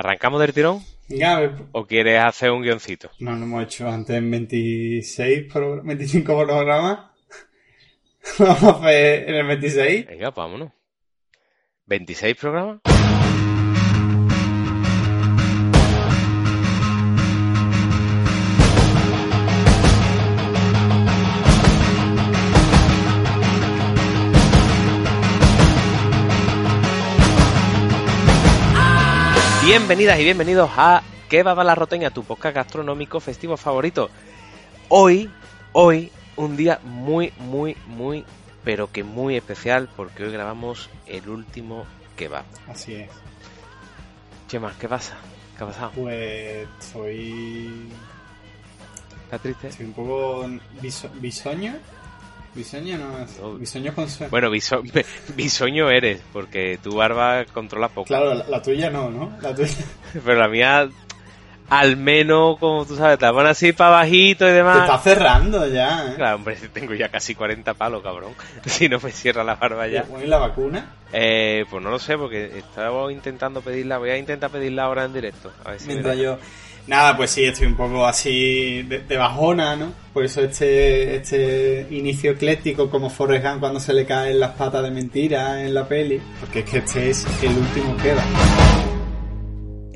¿Arrancamos del tirón? Venga, a ver, ¿O quieres hacer un guioncito? no lo hemos hecho antes en 26 progr- 25 programas. Vamos a hacer en el 26. Venga, vámonos. ¿26 programas? Bienvenidas y bienvenidos a ¿Qué va la roteña? Tu podcast gastronómico festivo favorito. Hoy, hoy, un día muy, muy, muy, pero que muy especial porque hoy grabamos el último que va. Así es. Chema, ¿qué pasa? ¿Qué ha pasado? Pues estoy, ¿Estás triste? estoy un poco biso- bisoño. Bisoño no es. No. Bisoño con sueño. Bueno, biso- bisoño eres, porque tu barba controla poco. Claro, la, la tuya no, ¿no? La tuya. Pero la mía, al menos, como tú sabes, te la pones así para bajito y Te demás. está cerrando ya, ¿eh? Claro, hombre, tengo ya casi 40 palos, cabrón. Si no me cierra la barba ya. ¿Y la vacuna? Eh, pues no lo sé, porque estaba intentando pedirla. Voy a intentar pedirla ahora en directo. A ver si me Mientras yo. Nada, pues sí, estoy un poco así de, bajona, ¿no? Por eso este, este inicio ecléctico como Forrest Gump cuando se le caen las patas de mentira en la peli. Porque es que este es el último que.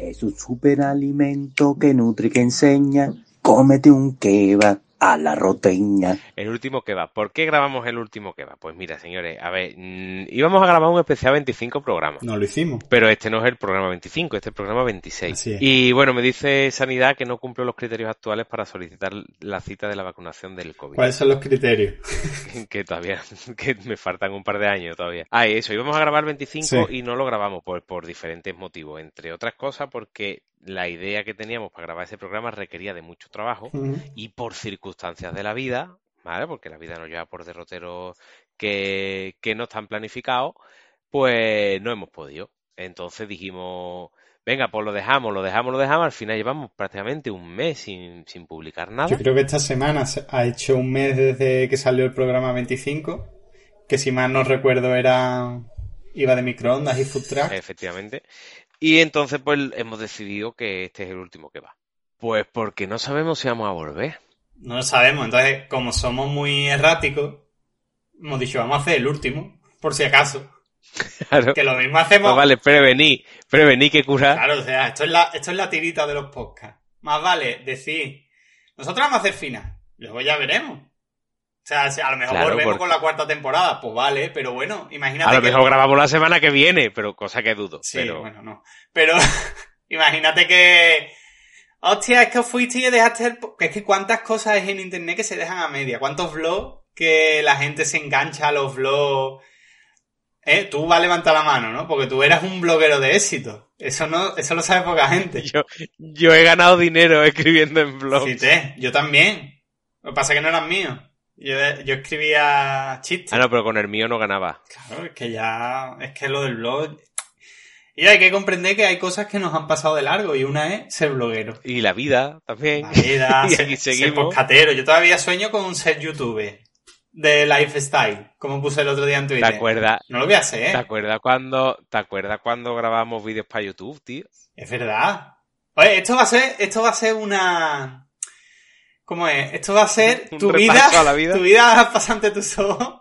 Es un superalimento que nutre que enseña. Cómete un kebab a la roteña. El último que va. ¿Por qué grabamos el último que va? Pues mira, señores, a ver, mm, íbamos a grabar un especial 25 programas. No lo hicimos. Pero este no es el programa 25, este es el programa 26. Así es. Y bueno, me dice Sanidad que no cumple los criterios actuales para solicitar la cita de la vacunación del COVID. ¿Cuáles son los criterios? que todavía, que me faltan un par de años todavía. Ah, eso, íbamos a grabar el 25 Sí. y no lo grabamos por, por diferentes motivos. Entre otras cosas porque la idea que teníamos para grabar ese programa requería de mucho trabajo y por circunstancias de la vida, ¿vale? Porque la vida nos lleva por derroteros que, que no están planificados, pues no hemos podido. Entonces dijimos, venga, pues lo dejamos, lo dejamos, lo dejamos. Al final llevamos prácticamente un mes sin, sin publicar nada. Yo creo que esta semana se- ha hecho un mes desde que salió el programa 25. Que si mal no recuerdo era. Iba de microondas y food truck. Efectivamente. Y entonces, pues hemos decidido que este es el último que va. Pues porque no sabemos si vamos a volver. No lo sabemos. Entonces, como somos muy erráticos, hemos dicho, vamos a hacer el último, por si acaso. Claro. Que lo mismo hacemos. Pues vale, prevenir, prevenir que curar. Claro, o sea, esto es, la, esto es la tirita de los podcasts. Más vale decir, nosotros vamos a hacer final. Luego ya veremos. O sea, a lo mejor Claro, volvemos porque- con la cuarta temporada. Pues vale, pero bueno, imagínate A lo que... mejor grabamos la semana que viene, pero cosa que dudo. Sí, pero bueno, no. Pero imagínate que... Hostia, es que fuiste y dejaste el... Es que cuántas cosas hay en internet que se dejan a media. ¿Cuántos vlogs que la gente se engancha a los vlogs? Eh, tú vas a levantar la mano, ¿no? Porque tú eras un bloguero de éxito. Eso no, eso lo sabe poca gente. yo, yo he ganado dinero escribiendo en blogs. Sí, te, yo también. Lo que pasa es que no eran míos. Yo, yo escribía chistes. Ah, no, pero con el mío no ganaba. Claro, es que ya, es que lo del blog... Y hay que comprender que hay cosas que nos han pasado de largo y una es ser bloguero. Y la vida también. La vida, y ser, aquí ser seguimos. Yo todavía sueño con ser youtuber de lifestyle, como puse el otro día en ¿Te Twitter. acuerdas? No lo voy a hacer, ¿Te acuerdas cuando, te acuerdas cuando grabamos vídeos para YouTube, tío? Es verdad. Oye, esto va a ser, esto va a ser una... ¿Cómo es? Esto va a ser tu vida, a la vida. tu vida pasa ante tus ojos.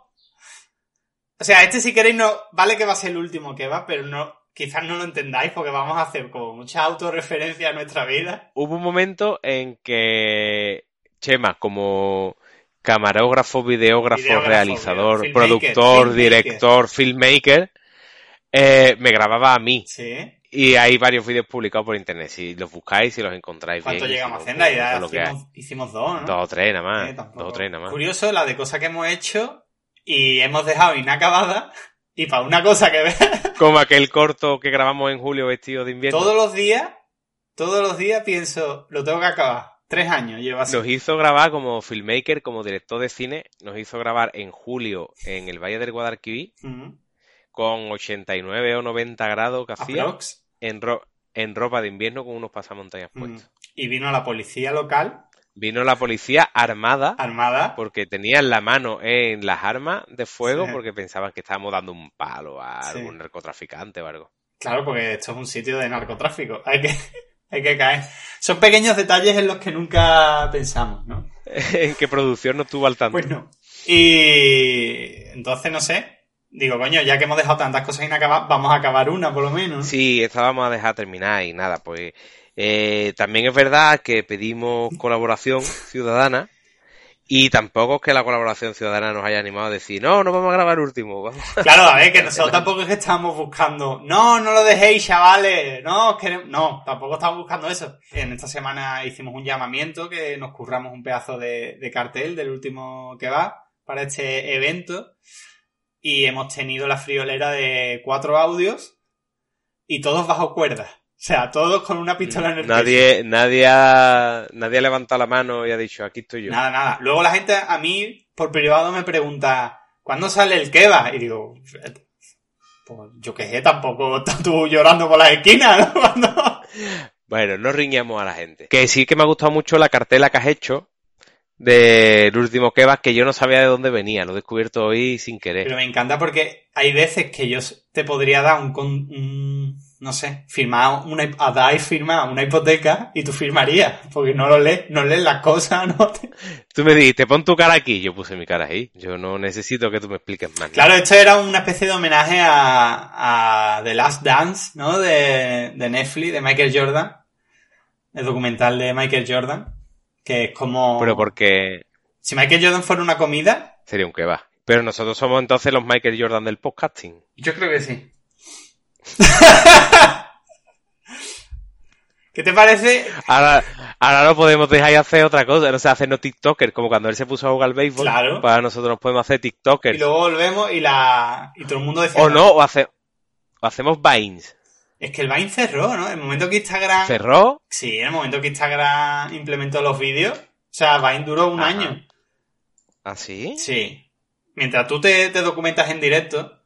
O sea, este si queréis no, vale que va a ser el último que va, pero no, quizás no lo entendáis porque vamos a hacer como mucha autorreferencia a nuestra vida. Hubo un momento en que Chema, como camarógrafo, videógrafo, Videógrafo, realizador, filmmaker, productor, filmmaker. director, filmmaker, eh, me grababa a mí. Sí. Y hay varios vídeos publicados por internet. Si los buscáis, si los encontráis bien. ¿Cuánto y si llegamos a que hay. hicimos, hicimos dos, ¿no? Dos o tres nada más. Dos o tres nada más. Curioso la de cosas que hemos hecho y hemos dejado inacabada Y para una cosa que ve Como aquel corto que grabamos en julio vestido de invierno. todos los días, todos los días pienso, lo tengo que acabar. Tres años lleva así. Nos hizo grabar como filmmaker, como director de cine, nos hizo grabar en julio en el Valle del Guadalquivir Ujú. con 89 o 90 grados que hacía Aprox. En, ro- en ropa de invierno con unos pasamontañas Ujú. puestos. Y vino la policía local, Vino la policía armada armada. porque tenían la mano en las armas de fuego Sí. porque pensaban que estábamos dando un palo a Sí. algún narcotraficante o algo. Claro, porque esto es un sitio de narcotráfico. Hay que, hay que caer. Son pequeños detalles en los que nunca pensamos, ¿no? en qué producción no estuvo al tanto. Pues no. Y entonces, no sé. Digo, coño, ya que hemos dejado tantas cosas inacabadas, vamos a acabar una por lo menos. Sí, esta vamos a dejar terminar y nada, pues eh, también es verdad que pedimos colaboración ciudadana y tampoco es que la colaboración ciudadana nos haya animado a decir, no, no vamos a grabar último, vamos. Claro, a ver, que nosotros tampoco es que estamos buscando, no, no lo dejéis, chavales, no, queremos... no, tampoco estamos buscando eso. En esta semana hicimos un llamamiento que nos curramos un pedazo de, de cartel del último que va para este evento y hemos tenido la friolera de cuatro audios y todos bajo cuerda. O sea, todos con una pistola en el pecho. Nadie, nadie ha, nadie ha levantado la mano y ha dicho, aquí estoy yo. Nada, nada. Luego la gente a mí, por privado, me pregunta, ¿cuándo sale el kebab? Y digo, pues yo qué sé, tampoco estás tú llorando por las esquinas, ¿no? Cuando- Bueno, no riñamos a la gente. Que sí que me ha gustado mucho la cartela que has hecho del último kebab que yo no sabía de dónde venía, lo he descubierto hoy sin querer. Pero me encanta porque hay veces que yo te podría dar un, con- un- no sé, firmar una, a dar y firmar una hipoteca y tú firmarías, porque no lo lees, no lees las cosas, no te- Tú me dijiste, pon tu cara aquí, yo puse mi cara ahí. Yo no necesito que tú me expliques más. Claro, esto era una especie de homenaje a, a The Last Dance, ¿no? De, de Netflix, de Michael Jordan. El documental de Michael Jordan. Que es como... Pero porque Si Michael Jordan fuera una comida, sería un kebab. Pero nosotros somos entonces los Michael Jordan del podcasting. yo creo que sí. ¿Qué te parece? Ahora, ahora no podemos dejar de hacer otra cosa, no sé, hacernos TikToker, como cuando él se puso a jugar al béisbol. Claro. Para nosotros nos podemos hacer Y TikTokers. luego volvemos y la... Y todo el mundo decía... O no, o, hace- o hacemos Vines. Es que el Vine cerró, ¿no? En el momento que Instagram... Cerró, Sí, en el momento que Instagram implementó los vídeos. O sea, Vine duró un Ajá. año. así. Sí. Mientras tú te, te documentas en directo,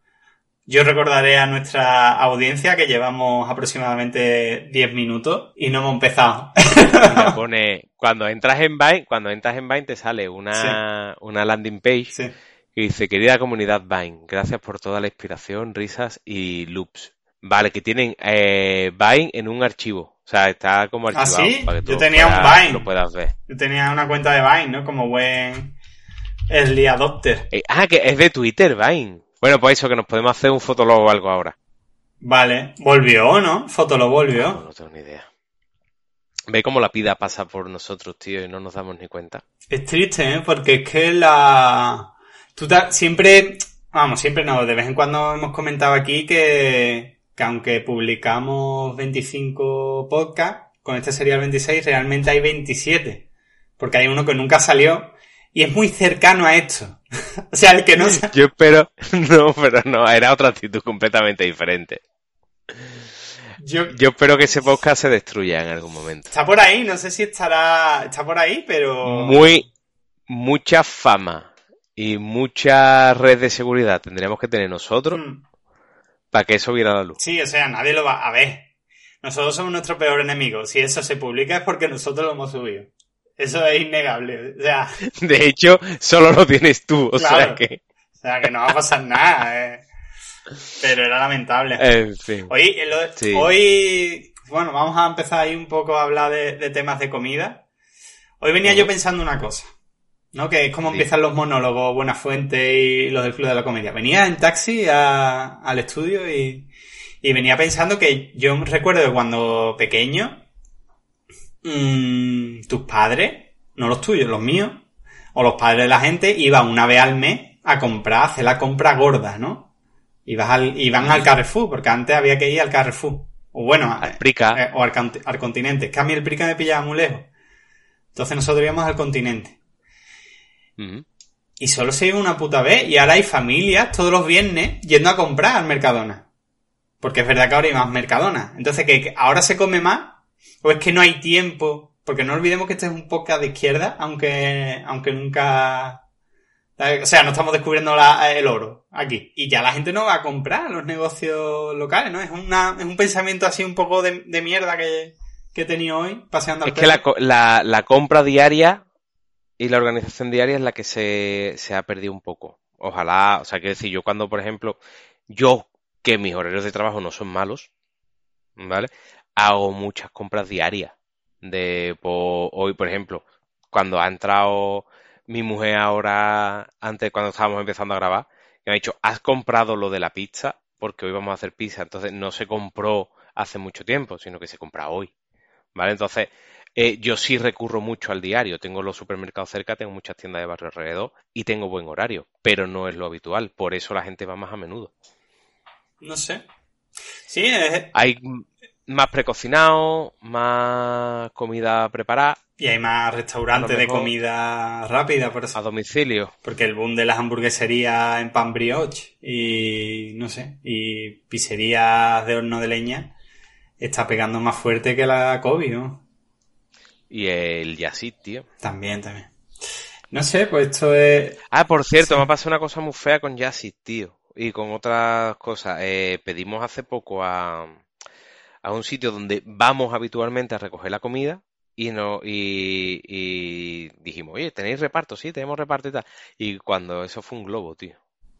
yo recordaré a nuestra audiencia que llevamos aproximadamente 10 minutos y no hemos empezado. Mira, pone, cuando entras en Vine, cuando entras en Vine te sale una, una landing page Sí. que dice, querida comunidad Vine, gracias por toda la inspiración, risas y loops. Vale, que tienen eh, Vine en un archivo. O sea, está como ¿Ah, archivado. sí? Para que tú Yo tenía un Vine. Lo puedas ver. Yo tenía una cuenta de Vine, ¿no? Como buen early adopter. Eh, ah, que es de Twitter, Vine. Bueno, pues eso, que nos podemos hacer un fotolog o algo ahora. Vale. ¿Volvió, no? Foto lo No, volvió. no tengo ni idea. Ve cómo la pida pasa por nosotros, tío, y no nos damos ni cuenta. Es triste, ¿eh? Porque es que la... Tú ta- siempre... Vamos, siempre no. De vez en cuando hemos comentado aquí que, que aunque publicamos 25 podcasts, con este sería el 26, realmente hay 27. Porque hay uno que nunca salió y es muy cercano a esto. o sea, el que no... Yo espero, no, pero no, era otra actitud completamente diferente. Yo... Yo espero que ese podcast se destruya en algún momento. Está por ahí, no sé si estará... Está por ahí, pero... Muy, mucha fama y mucha red de seguridad tendríamos que tener nosotros Mm. Para que eso viera la luz. Sí, o sea, nadie lo va a ver. Nosotros somos nuestro peor enemigo. Si eso se publica es porque nosotros lo hemos subido. Eso es innegable. O sea, De hecho, solo lo tienes tú, o sea que, o sea que no va a pasar nada. eh. Pero era lamentable. en fin. Hoy, eh, Sí. hoy, bueno, vamos a empezar ahí un poco a hablar de, de temas de comida. Hoy venía yo pensando una cosa, ¿no? Que es como Sí. empiezan los monólogos Buenafuente y los del Club de la Comedia. Venía en taxi a- al estudio y, y venía pensando que yo recuerdo que cuando pequeño, mm, tus padres, no los tuyos, los míos, o los padres de la gente, iban una vez al mes a comprar, a hacer la compra gorda, ¿no? Ibas al, iban al Carrefour, porque antes había que ir al Carrefour. O bueno, Al Prica. eh, o al, al continente. Es que a mí el Prica me pillaba muy lejos. Entonces nosotros íbamos al continente. Y solo se iba una puta vez. Y ahora hay familias todos los viernes yendo a comprar al Mercadona. Porque es verdad que ahora hay más Mercadona. Entonces, que ahora se come más, o es que no hay tiempo. Porque no olvidemos que este es un podcast de izquierda, aunque, aunque nunca o sea, no estamos descubriendo el oro aquí. Y ya la gente no va a comprar los negocios locales, ¿no? Es, una, es un pensamiento así un poco de, mierda que, he tenido hoy paseando al Es que la, la, compra diaria y la organización diaria es la que se, se ha perdido un poco. Ojalá, o sea, quiero decir, yo cuando, por ejemplo, yo, que mis horarios de trabajo no son malos, ¿vale? Hago muchas compras diarias. De, hoy, por ejemplo, cuando ha entrado mi mujer ahora, antes cuando estábamos empezando a grabar, me ha dicho, ¿has comprado lo de la pizza? Porque hoy vamos a hacer pizza. Entonces no se compró hace mucho tiempo, sino que se compra hoy. ¿Vale? Entonces, eh, yo sí recurro mucho al diario. Tengo los supermercados cerca, tengo muchas tiendas de barrio alrededor y tengo buen horario, pero no es lo habitual. Por eso la gente va más a menudo. No sé. Sí, es... Hay más precocinado, más comida preparada y hay más restaurantes de comida rápida, por eso. A domicilio. Porque el boom de las hamburgueserías en pan brioche y, no sé, y pizzerías de horno de leña está pegando más fuerte que la COVID, ¿no? Y el Yasit, tío. También, también. No sé, pues esto es... Ah, por cierto, me ha pasado una cosa muy fea con Yasit, tío. Y con otras cosas. Eh, pedimos hace poco a, a un sitio donde vamos habitualmente a recoger la comida y no y, y, dijimos, oye, ¿tenéis reparto? Sí, tenemos reparto y tal. Y cuando eso fue un globo, tío.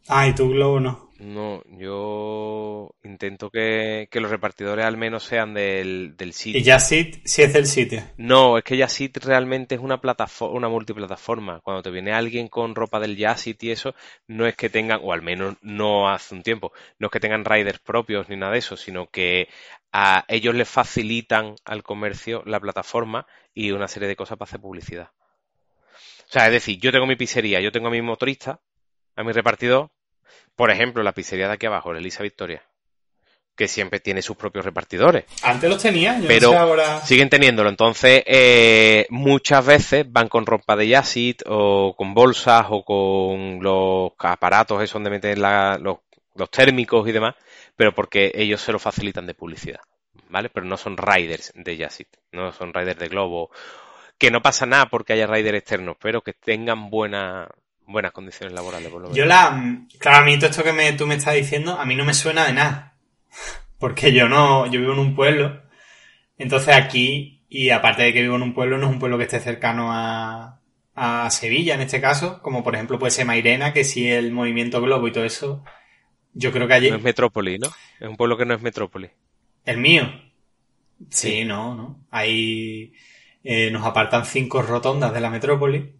Ah, ¿y tu globo no? No, yo intento que, los repartidores al menos sean del, del sitio. ¿Y Yasit si es del sitio? No, es que Yasit realmente es una plataforma, una multiplataforma. Cuando te viene alguien con ropa del Yasit y eso, no es que tengan, o al menos no hace un tiempo, no es que tengan riders propios ni nada de eso, sino que a ellos les facilitan al comercio la plataforma y una serie de cosas para hacer publicidad. O sea, es decir, yo tengo mi pizzería, yo tengo a mi motorista, a mi repartidor, por ejemplo, la pizzería de aquí abajo, la Elisa Victoria, que siempre tiene sus propios repartidores. Antes los tenían, yo pero ahora... siguen teniéndolo. Entonces, eh, muchas veces van con ropa de Yacit o con bolsas o con los aparatos esos donde meten los, los térmicos y demás pero porque ellos se lo facilitan de publicidad, ¿vale? Pero no son riders de Yassit, no son riders de Globo, que no pasa nada porque haya riders externos, pero que tengan buenas condiciones laborales. Por lo Yo la, claro, a mí todo esto que me, tú me estás diciendo, a mí no me suena de nada, porque yo no, yo vivo en un pueblo, entonces aquí, y aparte de que vivo en un pueblo, no es un pueblo que esté cercano a, a Sevilla en este caso, como por ejemplo puede ser Mairena, que si el movimiento Globo y todo eso yo creo que allí. No es metrópoli, ¿no? Es un pueblo que no es metrópoli. ¿El mío? Sí, no, no. Ahí eh, nos apartan cinco rotondas de la metrópoli.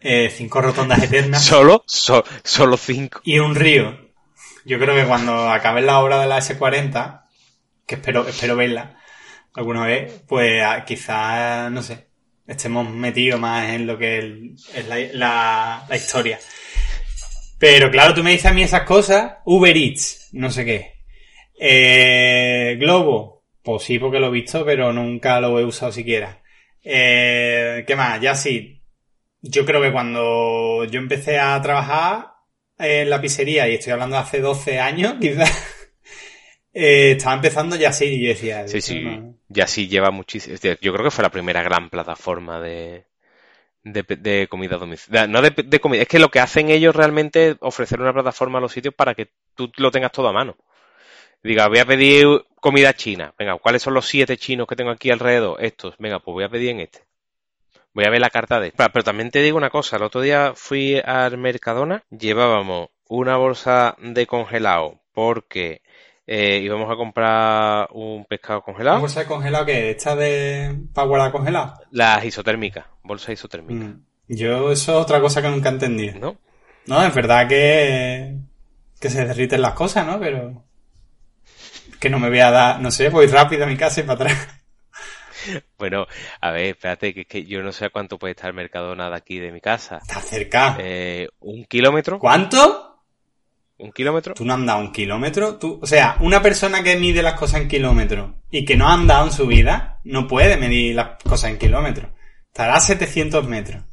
Eh, cinco rotondas eternas. ¿Solo? solo cinco. Y un río. Yo creo que cuando acabe la obra de la S40, que espero, espero verla alguna vez, pues ah, quizás, no sé, estemos metidos más en lo que es la, la historia. Pero claro, tú me dices a mí esas cosas, Uber Eats, no sé qué. Eh, Globo, pues sí, porque lo he visto, pero nunca lo he usado siquiera. Eh, ¿Qué más? Ya sí. Yo creo que cuando yo empecé a trabajar en la pizzería, y estoy hablando de hace 12 años, quizás, eh, estaba empezando ya sí, y yo decía... Sí, sí, ya sí lleva muchísimo... Yo creo que fue la primera gran plataforma de, de, comida a domicilio. No de, comida, es que lo que hacen ellos realmente es ofrecer una plataforma a los sitios para que tú lo tengas todo a mano. Diga, voy a pedir comida china. Venga, ¿cuáles son los siete chinos que tengo aquí alrededor? Estos. Venga, pues voy a pedir en este. Voy a ver la carta de... Pero, pero también te digo una cosa. El otro día fui al Mercadona. Llevábamos una bolsa de congelado porque eh, íbamos a comprar un pescado congelado. ¿Una bolsa de congelado que ¿Esta de para guardar congelado? Las isotérmicas, bolsa isotérmica. Mm. Yo eso es otra cosa que nunca he entendido. ¿No? No, es verdad que, que se derriten las cosas, ¿no? Pero que no me voy a dar, no sé, voy rápido a mi casa y para atrás. Bueno, a ver, espérate, que, que yo no sé a cuánto puede estar el Mercadona de aquí de mi casa. Está cerca. Eh, ¿Un kilómetro? ¿Cuánto? ¿Un kilómetro? ¿Tú no has andado un kilómetro? ¿Tú? O sea, una persona que mide las cosas en kilómetros y que no ha andado en su vida, no puede medir las cosas en kilómetros. Estará a 700 metros.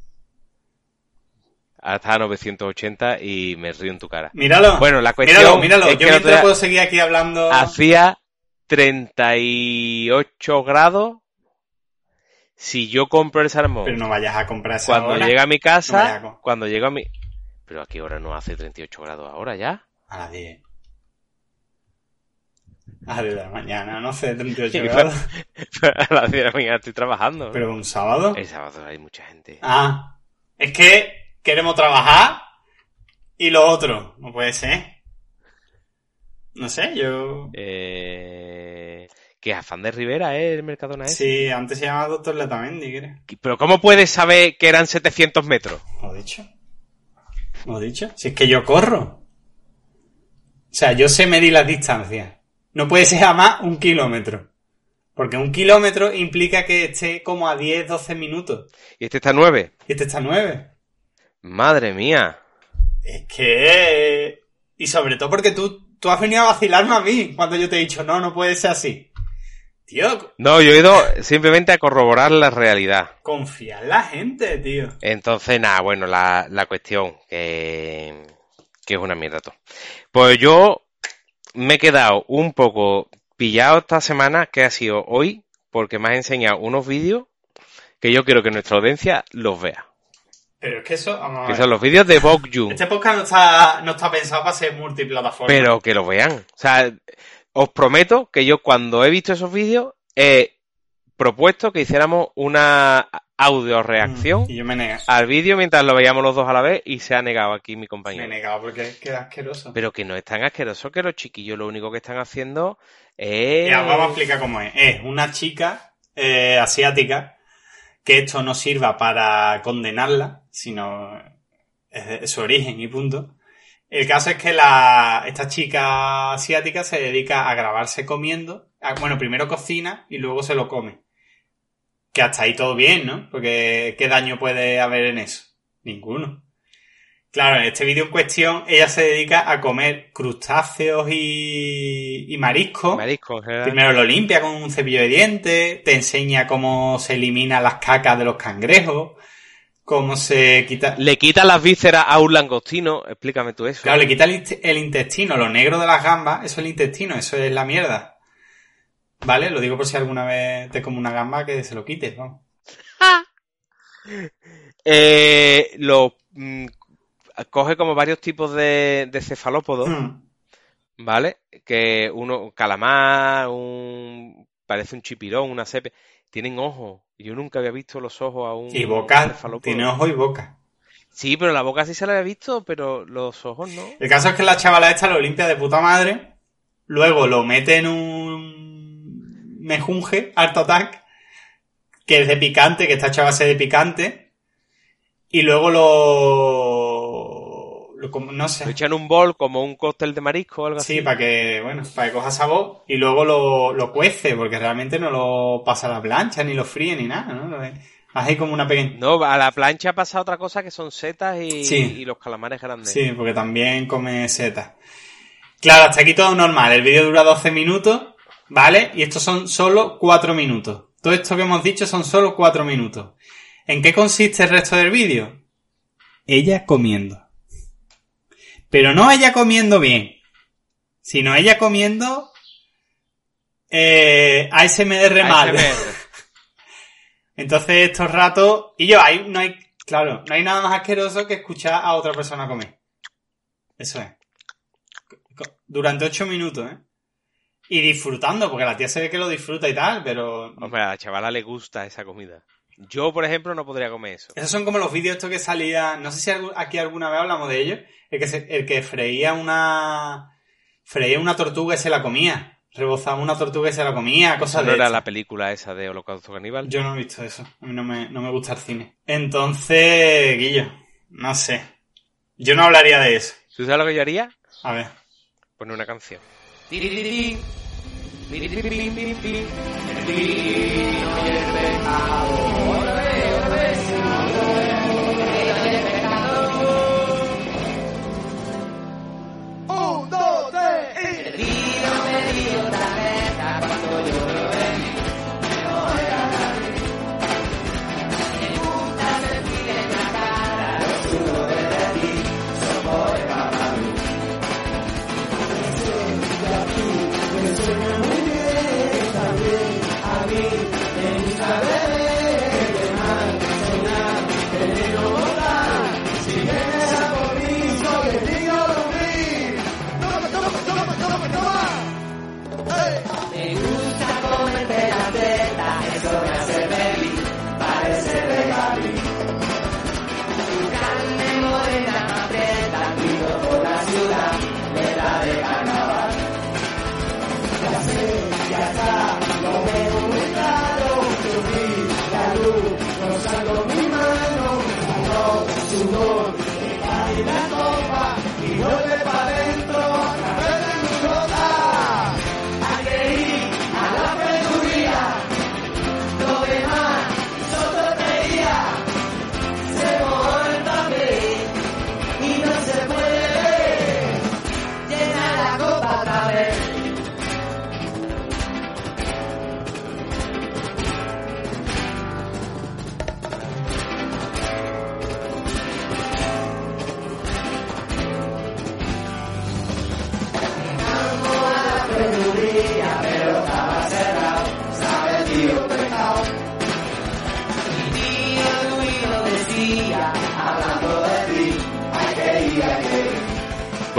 Ahora está a 980 y me río en tu cara. Míralo. Bueno, la cuestión Míralo, míralo. es Yo que mientras puedo seguir aquí hablando. hacía 38 grados. Si yo compro el salmón Pero no vayas a comprar esa cuando hora llega a mi no casa, a cuando llego a mi... Pero a qué hora no hace 38 grados ahora ya. a las 10. A las 10 de la mañana, no sé, 38 Sí, grados. a las 10 de la mañana estoy trabajando. ¿no? Pero un sábado. El sábado hay mucha gente. Ah, es que queremos trabajar y lo otro. No puede ser. No sé, yo. Eh... Que afán de Rivera, ¿eh? El Mercadona ese. Sí, antes se llamaba Doctor Letamendi, creo. Pero ¿cómo puedes saber que eran 700 metros? ¿Lo he dicho? ¿Lo he dicho? Si es que yo corro. O sea, yo sé medir las distancias. No puede ser a más un kilómetro. Porque un kilómetro implica que esté como a 10, 12 minutos. Y este está 9. Y este está a 9. Madre mía. Es que... Y sobre todo porque tú, tú has venido a vacilarme a mí cuando yo te he dicho, no, no puede ser así. Tío, No, yo he ido simplemente a corroborar la realidad. confía en la gente, tío. Entonces, nada, bueno, la, la cuestión, que, que es una mierda todo. Pues yo me he quedado un poco pillado esta semana, que ha sido hoy, porque me has enseñado unos vídeos que yo quiero que nuestra audiencia los vea. Pero es que eso, vamos a Que ver. son los vídeos de Bok. Este podcast no está, no está pensado para ser multiplataforma. Pero que lo vean. O sea, os prometo que yo cuando he visto esos vídeos he propuesto que hiciéramos una audio reacción Mm, Y yo me he negado. al vídeo mientras lo veíamos los dos a la vez y se ha negado aquí mi Me he compañero. negado porque es que es asqueroso. Pero que no es tan asqueroso que los chiquillos lo único que están haciendo es... Ya, vamos a explicar cómo es. Es una chica eh, asiática que esto no sirva para condenarla, sino es su origen y punto. El caso es que la, esta chica asiática se dedica a grabarse comiendo. Bueno, primero cocina y luego se lo come. Que hasta ahí todo bien, ¿no? Porque ¿qué daño puede haber en eso? Ninguno. Claro, en este vídeo en cuestión, ella se dedica a comer crustáceos y, y mariscos. Marisco, en general. Primero lo limpia con un cepillo de dientes, te enseña cómo se eliminan las cacas de los cangrejos, cómo se quita... Le quita las vísceras a un langostino. Explícame tú eso. Claro, le quita el, int- el intestino, lo negro de las gambas, eso es el intestino, eso es la mierda. ¿Vale? Lo digo por si alguna vez te come una gamba que se lo quites, vamos. Eh, lo, mm, coge como varios tipos de, de cefalópodos. Hmm. ¿vale? Que uno, calamar, un, parece un chipirón, una sepia, tienen ojos. Yo nunca había visto los ojos a un Y boca, tiene ojo y boca. Sí, pero la boca sí se la había visto, pero los ojos no. El caso es que la chavala esta lo limpia de puta madre, luego lo mete en un mejunje, Art Attack, que es de picante, que esta chava se de picante, y luego lo... como- no Lo echan un bol como un cóctel de marisco o algo así. Sí, para que, bueno, para que coja sabor, y luego lo, lo cuece, porque realmente no lo pasa a la plancha, ni lo fríe, ni nada, ¿no? Hace como una pequeña... No, a la plancha pasa otra cosa que son setas y, Sí. y los calamares grandes. Sí, porque también come setas. Claro, hasta aquí todo normal. El vídeo dura 12 minutos, ¿vale? Y estos son solo 4 minutos. Todo esto que hemos dicho son solo 4 minutos. ¿En qué consiste el resto del vídeo? Ella comiendo. Pero no ella comiendo bien, sino ella comiendo eh, ASMR mal. ASMR. Entonces estos ratos... Y yo, ahí no hay... Claro, no hay nada más asqueroso que escuchar a otra persona comer. Eso es. Durante ocho minutos, ¿eh? Y disfrutando, porque la tía se ve que lo disfruta y tal, pero... Hombre, a la chavala le gusta esa comida. Yo, por ejemplo, no podría comer eso. Esos son como los vídeos estos que salían... No sé si aquí alguna vez hablamos de ellos. El que, freía una. Freía una tortuga y se la comía. Rebozaba una tortuga y se la comía, cosas ¿No de. ¿No era la película esa de Holocausto Caníbal? Yo no he visto eso. A mí no me, no me gusta el cine. Entonces, Guillo, no sé. Yo no hablaría de eso. ¿Tú sabes lo que yo haría? A ver. Poner una canción.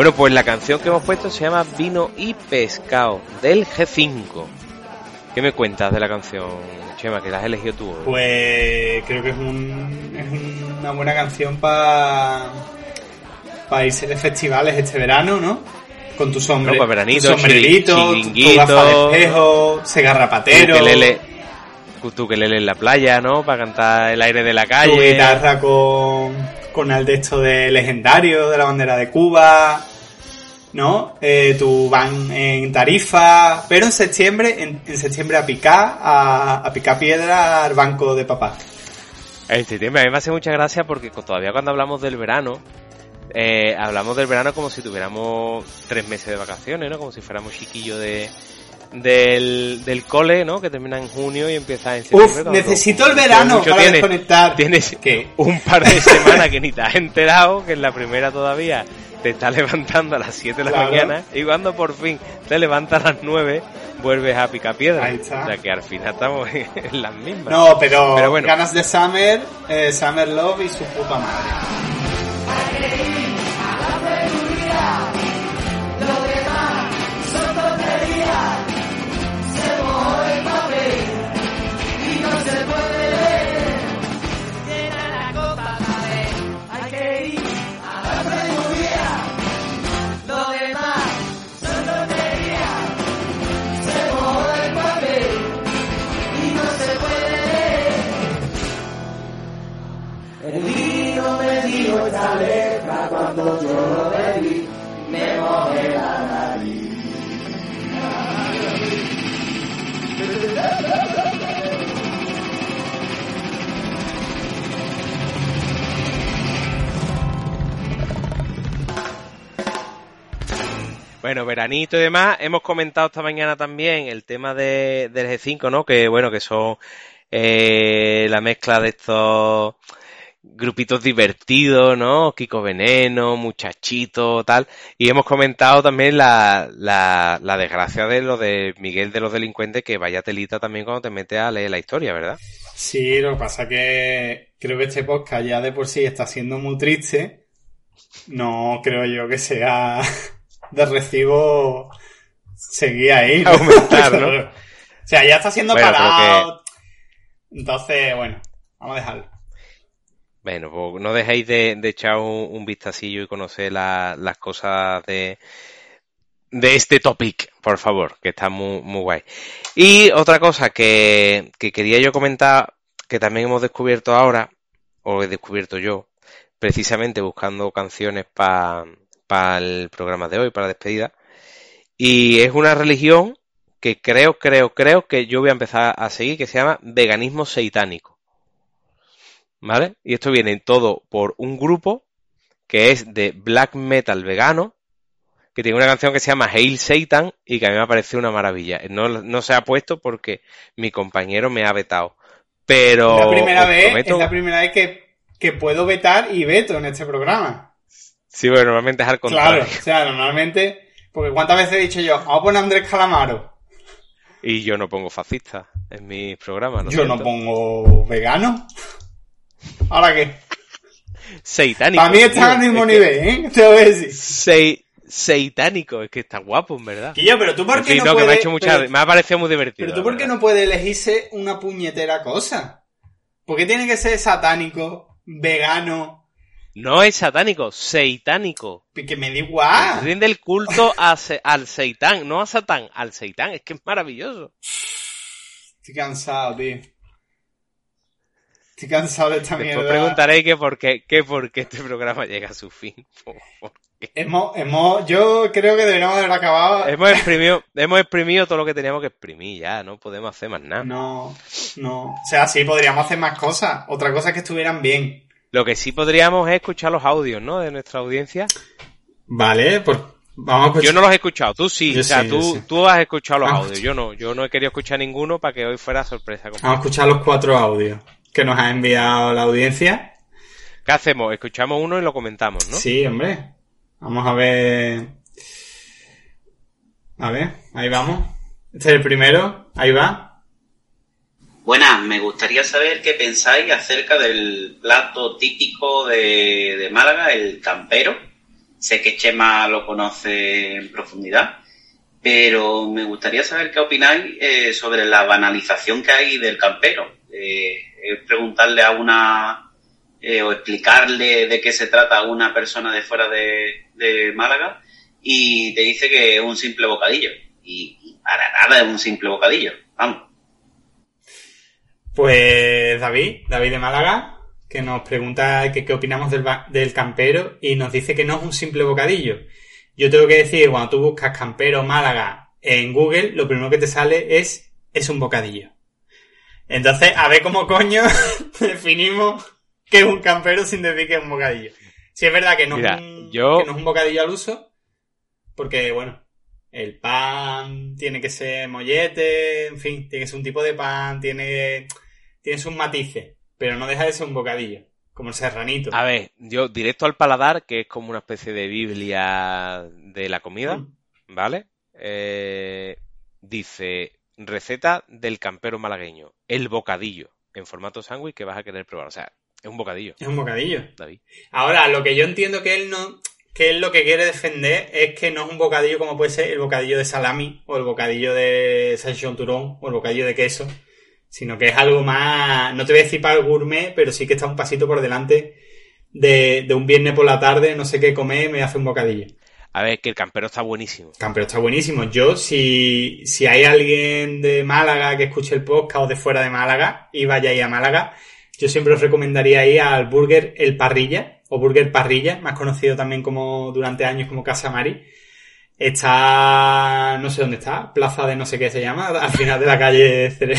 Bueno, pues la canción que hemos puesto se llama Vino y Pescado, del G5. ¿Qué me cuentas de la canción, Chema, que la has elegido tú? hoy? Pues creo que es, un, es una buena canción para para irse de festivales este verano, ¿no? Con tu sombre, No, veranito, tu sombrerito, tu- tu gafa de espejo, que lele, tú que lele en la playa, ¿no? Para cantar el aire de la tu calle. guitarra con, con el de esto de legendario, de la bandera de Cuba, ¿no? Eh, tu van en tarifa, pero en septiembre, en, en septiembre a picar, a, a picar piedra al banco de papá. En septiembre, a mí me hace mucha gracia porque todavía cuando hablamos del verano, eh, hablamos del verano como si tuviéramos tres meses de vacaciones, ¿no? Como si fuéramos chiquillos de, del, del cole, ¿no? Que termina en junio y empieza en septiembre. Uf, necesito el verano para tienes- desconectar. Tienes ¿Qué? un par de semanas que ni te has enterado, que en la primera todavía te estás levantando a las 7 de la Claro. mañana y cuando por fin te levantas a las 9 vuelves a picar piedra. Ahí está. O sea que al final estamos en las mismas. No, pero, Pero bueno. ganas de Summer, eh, Summer Love y su puta madre. Bueno, veranito y demás. Hemos comentado esta mañana también el tema de, del G5, ¿no? Que bueno, que son eh, la mezcla de estos grupitos divertidos, ¿no? Kiko Veneno, Muchachito, tal. Y hemos comentado también la, la, la desgracia de lo de Miguel de los Delincuentes, que vaya telita también cuando te metes a leer la historia, ¿verdad? Sí, lo que pasa que creo que este podcast ya de por sí está siendo muy triste. No creo yo que sea de recibo seguir ahí. ¿no? Aumentar, ¿no? o sea, ya está siendo Bueno, parado. Entonces, bueno, vamos a dejarlo. Bueno, pues no dejéis de, echar un, un vistacillo y conocer la- las cosas de, este topic, por favor, que está muy, muy guay. Y otra cosa que, que quería yo comentar, que también hemos descubierto ahora, o he descubierto yo, precisamente buscando canciones para el programa de hoy, para la despedida, y es una religión que creo, creo, creo que yo voy a empezar a seguir, que se llama veganismo seitánico. ¿Vale? Y esto viene todo por un grupo que es de black metal vegano, que tiene una canción que se llama Hail Satan y que a mí me parece una maravilla. No, no se ha puesto porque mi compañero me ha vetado. Pero Es la primera vez, prometo- es la primera vez que, que puedo vetar y veto en este programa. Sí, bueno, normalmente es al contrario. Claro, o sea, normalmente, porque cuántas veces he dicho yo, vamos a poner Andrés Calamaro. Y yo no pongo fascista en mis programas. ¿lo Yo no pongo vegano. ¿Ahora qué? Seitánico. Para mí está al mismo es que- nivel, ¿eh? Te voy a decir. Sei- Seitánico, es que está guapo, en verdad. Quillo, pero tú por En qué fin, no, no, me ha puedes... hecho mucha... pero, Me ha parecido muy divertido. pero tú por qué no puedes elegirse una puñetera cosa. ¿Por qué tiene que ser satánico, vegano? No es satánico, seitánico. Que me da igual. Rinde el culto a se- al seitán, no a Satán, al seitán. Es que es maravilloso. Estoy cansado, tío. Estoy cansado de esta Después mierda. preguntaré que por qué, que por qué este programa llega a su fin. Por- por- Hemos, hemos, yo creo que deberíamos haber acabado. Hemos exprimido, hemos exprimido todo lo que teníamos que exprimir ya, no podemos hacer más nada. No, no. O sea, sí, podríamos hacer más cosas. Otra cosa es que estuvieran bien. Lo que sí podríamos es escuchar los audios, ¿no? De nuestra audiencia. Vale, pues vamos a escuchar. Yo no los he escuchado, tú sí, Yo o sea, sí, tú, sí. tú has escuchado los Ah. audios, yo no, yo no he querido escuchar ninguno para que hoy fuera sorpresa. Vamos a escuchar los cuatro audios que nos ha enviado la audiencia. ¿Qué hacemos? Escuchamos uno y lo comentamos, ¿no? Sí, hombre. Vamos a ver. A ver, ahí vamos. Este es el primero. Ahí va. Buenas, me gustaría saber qué pensáis acerca del plato típico de, de Málaga, el campero, sé que Chema lo conoce en profundidad, pero me gustaría saber qué opináis eh, sobre la banalización que hay del campero. Eh, preguntarle a una eh, o explicarle de qué se trata a una persona de fuera de, Málaga y te dice que es un simple bocadillo. Y, para nada es un simple bocadillo. Vamos. Pues David, David de Málaga, que nos pregunta qué opinamos del, del campero y nos dice que no es un simple bocadillo. Yo tengo que decir, cuando tú buscas campero Málaga en Google, lo primero que te sale es es un bocadillo. Entonces, a ver cómo coño definimos qué es un campero sin decir que es un bocadillo. Si es verdad que no, Mira, es, un, yo- que no es un bocadillo al uso, porque bueno, el pan tiene que ser mollete, en fin, tiene que ser un tipo de pan, tiene, tiene sus matices, pero no deja de ser un bocadillo, como el serranito. A ver, yo directo al paladar, que es como una especie de Biblia de la comida, Mm. ¿vale? Eh, dice, receta del campero malagueño, el bocadillo, en formato sándwich que vas a querer probar. O sea, es un bocadillo, Es un bocadillo. David. Ahora, lo que yo entiendo que él no, que él lo que quiere defender es que no es un bocadillo como puede ser el bocadillo de salami, o el bocadillo de salchichón turón, o el bocadillo de queso, sino que es algo más, no te voy a decir para el gourmet, pero sí que está un pasito por delante de, de un viernes por la tarde, no sé qué comer, me hace un bocadillo. A ver, que el campero está buenísimo. Campero está buenísimo. Yo, si, si hay alguien de Málaga que escuche el podcast o de fuera de Málaga y vaya ahí a Málaga, yo siempre os recomendaría ir al Burger El Parrilla, o Burger Parrilla, más conocido también como durante años como Casa Mari. Está, no sé dónde está, Plaza de no sé qué se llama, al final de la calle, Cere-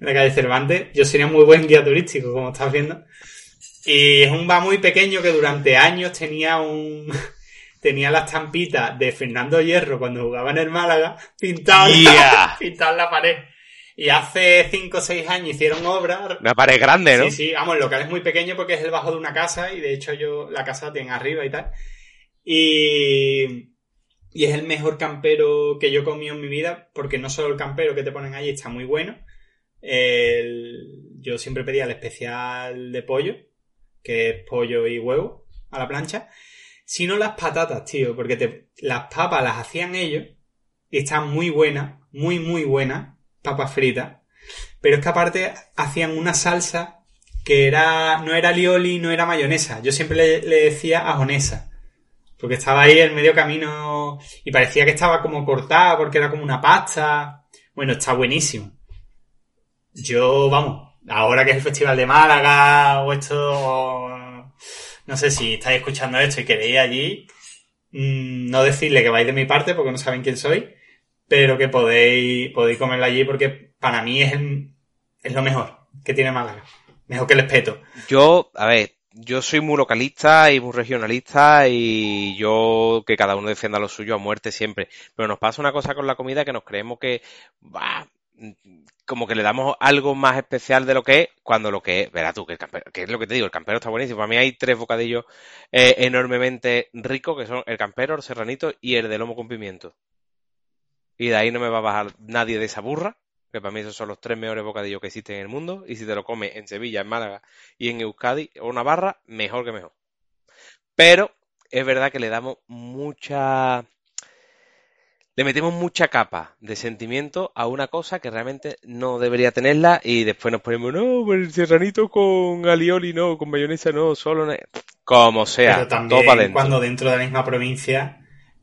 de la calle Cervantes. Yo sería muy buen guía turístico, como estás viendo. Y es un bar muy pequeño que durante años tenía un, tenía la estampita de Fernando Hierro cuando jugaba en el Málaga pintada, pintada en la pared. Y hace 5 o 6 años hicieron obras. Una pared grande, ¿no? Sí, sí, vamos, el local es muy pequeño porque es el bajo de una casa y de hecho yo la casa la tienen arriba y tal. Y, y es el mejor campero que yo he comido en mi vida porque no solo el campero que te ponen allí está muy bueno. El- yo siempre pedía el especial de pollo, que es pollo y huevo a la plancha, sino las patatas, tío, porque te- las papas las hacían ellos y están muy buenas, muy, muy buenas, papas fritas. Pero es que aparte hacían una salsa que era, no era lioli, no era mayonesa. Yo siempre le, decía ajonesa. Porque estaba ahí en medio camino y parecía que estaba como cortada porque era como una pasta. Bueno, está buenísimo. Yo, vamos, ahora que es el Festival de Málaga o esto, no sé si estáis escuchando esto y queréis allí, mm, no decirle que vais de mi parte porque no saben quién soy, pero que podéis, podéis comerlo allí porque para mí es, es lo mejor que tiene Málaga. Mejor que el espeto. Yo, a ver, yo soy muy localista y muy regionalista y yo que cada uno defienda lo suyo a muerte siempre. Pero nos pasa una cosa con la comida que nos creemos que, bah, como que le damos algo más especial de lo que es, cuando lo que es, verás tú, que el campero, es lo que te digo, el campero está buenísimo. Para mí hay tres bocadillos eh, enormemente ricos, que son el campero, el serranito y el de lomo con pimiento. Y de ahí no me va a bajar nadie de esa burra, que para mí esos son los tres mejores bocadillos que existen en el mundo. Y si te lo comes en Sevilla, en Málaga y en Euskadi o Navarra, mejor que mejor. Pero es verdad que le damos mucha... Le metemos mucha capa de sentimiento a una cosa que realmente no debería tenerla y después nos ponemos, no, pues el serranito con alioli no, con mayonesa no, solo... no". Como sea, Pero todo también para adentro. cuando dentro de la misma provincia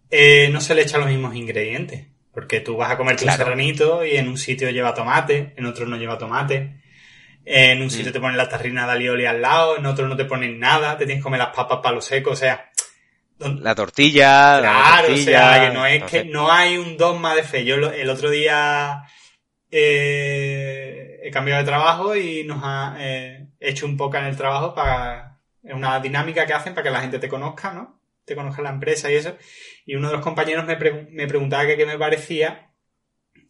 eh, no se le echan los mismos ingredientes. Porque tú vas a comerte Claro. un serranito y en un sitio lleva tomate, en otro no lleva tomate. En un sitio Mm. te ponen la tarrina de alioli al lado, en otro no te ponen nada, te tienes que comer las papas para lo seco, o sea... La tortilla, la Claro, tortilla, o sea, que no es entonces, que no hay un dogma de fe. Yo lo- el otro día eh, he cambiado de trabajo y nos ha eh, hecho un poco en el trabajo para es una dinámica que hacen para que la gente te conozca, ¿no? Te conozca la empresa y eso. Y uno de los compañeros me, me preguntaba que qué me parecía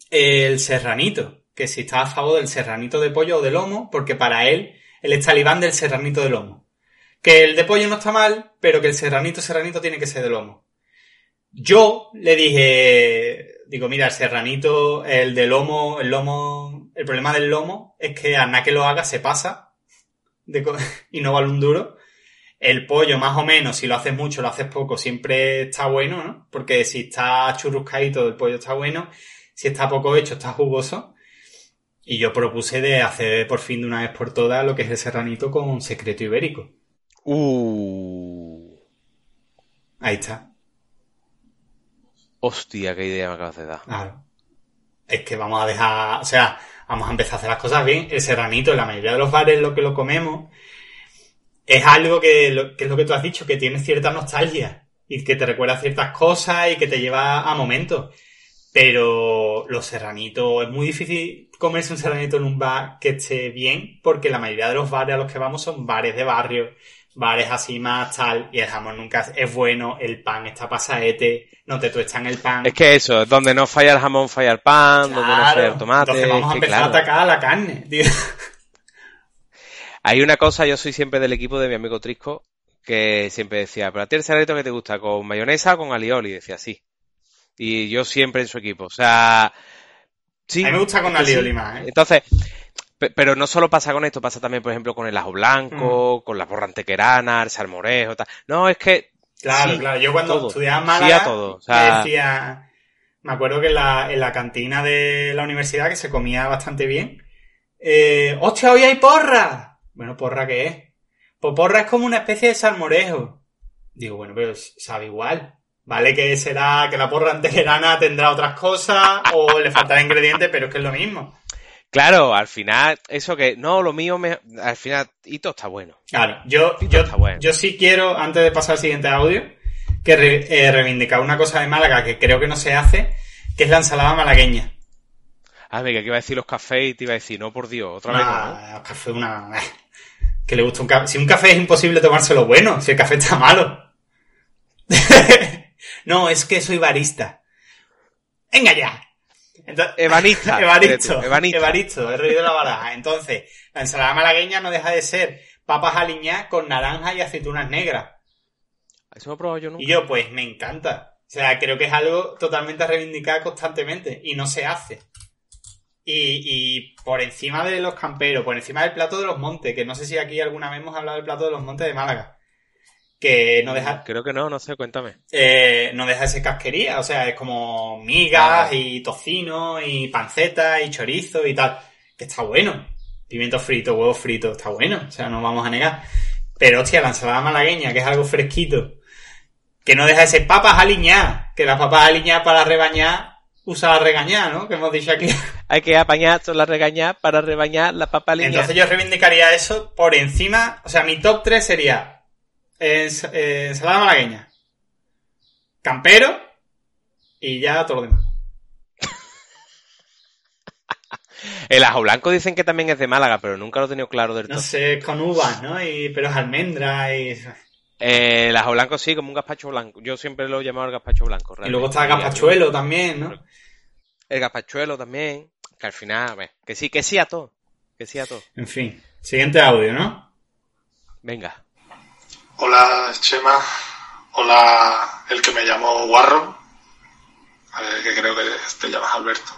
el serranito, que si estaba a favor del serranito de pollo o de lomo, porque para él él es talibán del serranito de lomo. Que el de pollo no está mal, pero que el serranito serranito tiene que ser de lomo. Yo le dije, digo, mira, el serranito, el de lomo, el lomo, el problema del lomo es que a nada que lo haga se pasa y no vale un duro. El pollo, más o menos, si lo haces mucho, lo haces poco, siempre está bueno, ¿no? Porque si está churruscadito, el pollo está bueno. Si está poco hecho, está jugoso. Y yo propuse de hacer por fin de una vez por todas lo que es el serranito con secreto ibérico. Uh. Ahí está. Hostia, qué idea me acabas de dar. Claro. Es que vamos a dejar, o sea, vamos a empezar a hacer las cosas bien. El serranito, en la mayoría de los bares lo que lo comemos, es algo que, lo, que es lo que tú has dicho, que tiene cierta nostalgia y que te recuerda ciertas cosas y que te lleva a momentos. Pero los serranitos, es muy difícil comerse un serranito en un bar que esté bien, porque la mayoría de los bares a los que vamos son bares de barrio, bares así más tal, y el jamón nunca es bueno, el pan está pasaete, no te tuestan el pan. Es que eso, donde no falla el jamón, falla el pan, donde no falla el tomate. Entonces vamos a empezar claro. a atacar a la carne, tío. Hay una cosa, yo soy siempre del equipo de mi amigo Trisco, que siempre decía, pero a ti el serranito que te gusta, ¿con mayonesa o con alioli? Decía, sí. Y yo siempre en su equipo. O sea, sí. A mí me gusta con sí. alioli más, ¿eh? Entonces, pero no solo pasa con esto, pasa también, por ejemplo, con el ajo Mm. blanco, con la porra antequerana, el salmorejo, tal. No, es que Claro, Sí, claro. Yo cuando todo. estudiaba en Málaga, todo, o sea- decía... Me acuerdo que en la, en la cantina de la universidad, que se comía bastante bien, eh, ¡hostia, hoy hay porra! Bueno, ¿porra qué es? Pues porra es como una especie de salmorejo. Digo, bueno, pero sabe igual. Vale que será que la porra antequerana tendrá otras cosas o le faltará ingredientes, pero es que es lo mismo. Claro, al final, eso que, no, lo mío, me, al final, Hito está bueno. Claro, yo, yo, está bueno. yo sí quiero, antes de pasar al siguiente audio, que re- eh, reivindicar una cosa de Málaga que creo que no se hace, que es la ensalada malagueña. Ah, venga, que iba a decir los cafés y te iba a decir, no, por Dios, otra vez no, ¿no? Ah, café una... Que le gusta un café. Si un café es imposible tomárselo bueno, si el café está malo. no, es que soy barista. Venga ya. Entonces-. Evaristo. Evaristo, he reído la baraja. Entonces, la ensalada malagueña no deja de ser papas aliñadas con naranja y aceitunas negras. Eso lo he probado yo nunca. Y yo, pues, me encanta. O sea, creo que es algo totalmente a reivindicar constantemente y no se hace. Y, y por encima de los camperos, por encima del plato de los montes, que no sé si aquí alguna vez hemos hablado del plato de los montes de Málaga, que no deja, Creo que no, no sé, cuéntame. eh, no deja de ser casquería, o sea, es como migas y tocino y panceta y chorizo y tal, que está bueno. Pimiento frito, huevo frito, está bueno, o sea, no vamos a negar. Pero hostia, la ensalada malagueña, que es algo fresquito, que no deja de ser papas aliñadas, que las papas aliñadas para rebañar usa la regañar, ¿no? Que hemos dicho aquí. Hay que apañar toda la regañar para rebañar la papa liña. Entonces yo reivindicaría eso por encima, o sea, mi top 3 sería ens- eh, ensalada malagueña, campero y ya todo lo demás. El ajo blanco dicen que también es de Málaga, pero nunca lo he tenido claro del No todo. sé, es con uvas, ¿no? Y, pero es almendra y... Eh, el ajo blanco sí, como un gazpacho blanco. Yo siempre lo he llamado el gazpacho blanco. Y luego está el gazpachuelo también, ¿no? El gazpachuelo también. Que al final, a ver, que sí, que sí a todo. Que sí a todo. En fin. Siguiente audio, ¿no? Venga. Hola, Chema. Hola, el que me llamó Guarro. eh, que creo que te llamas Alberto.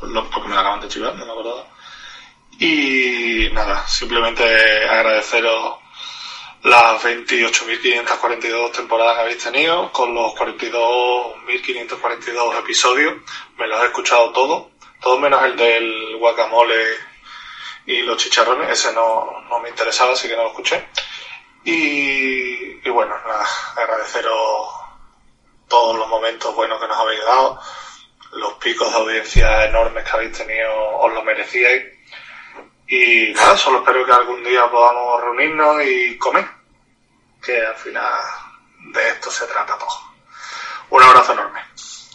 Pues porque me lo acaban de chivar, no me acordaba. Y nada, simplemente agradeceros las 28.542 temporadas que habéis tenido, con los 42.542 episodios. Me los he escuchado todos, todos menos el del guacamole y los chicharrones. Ese no, no me interesaba, así que no lo escuché. Y, bueno, nada, agradeceros todos los momentos buenos que nos habéis dado, los picos de audiencia enormes que habéis tenido, os lo merecíais. Y nada, solo espero que algún día podamos reunirnos y comer, que al final de esto se trata todo. Un abrazo enorme.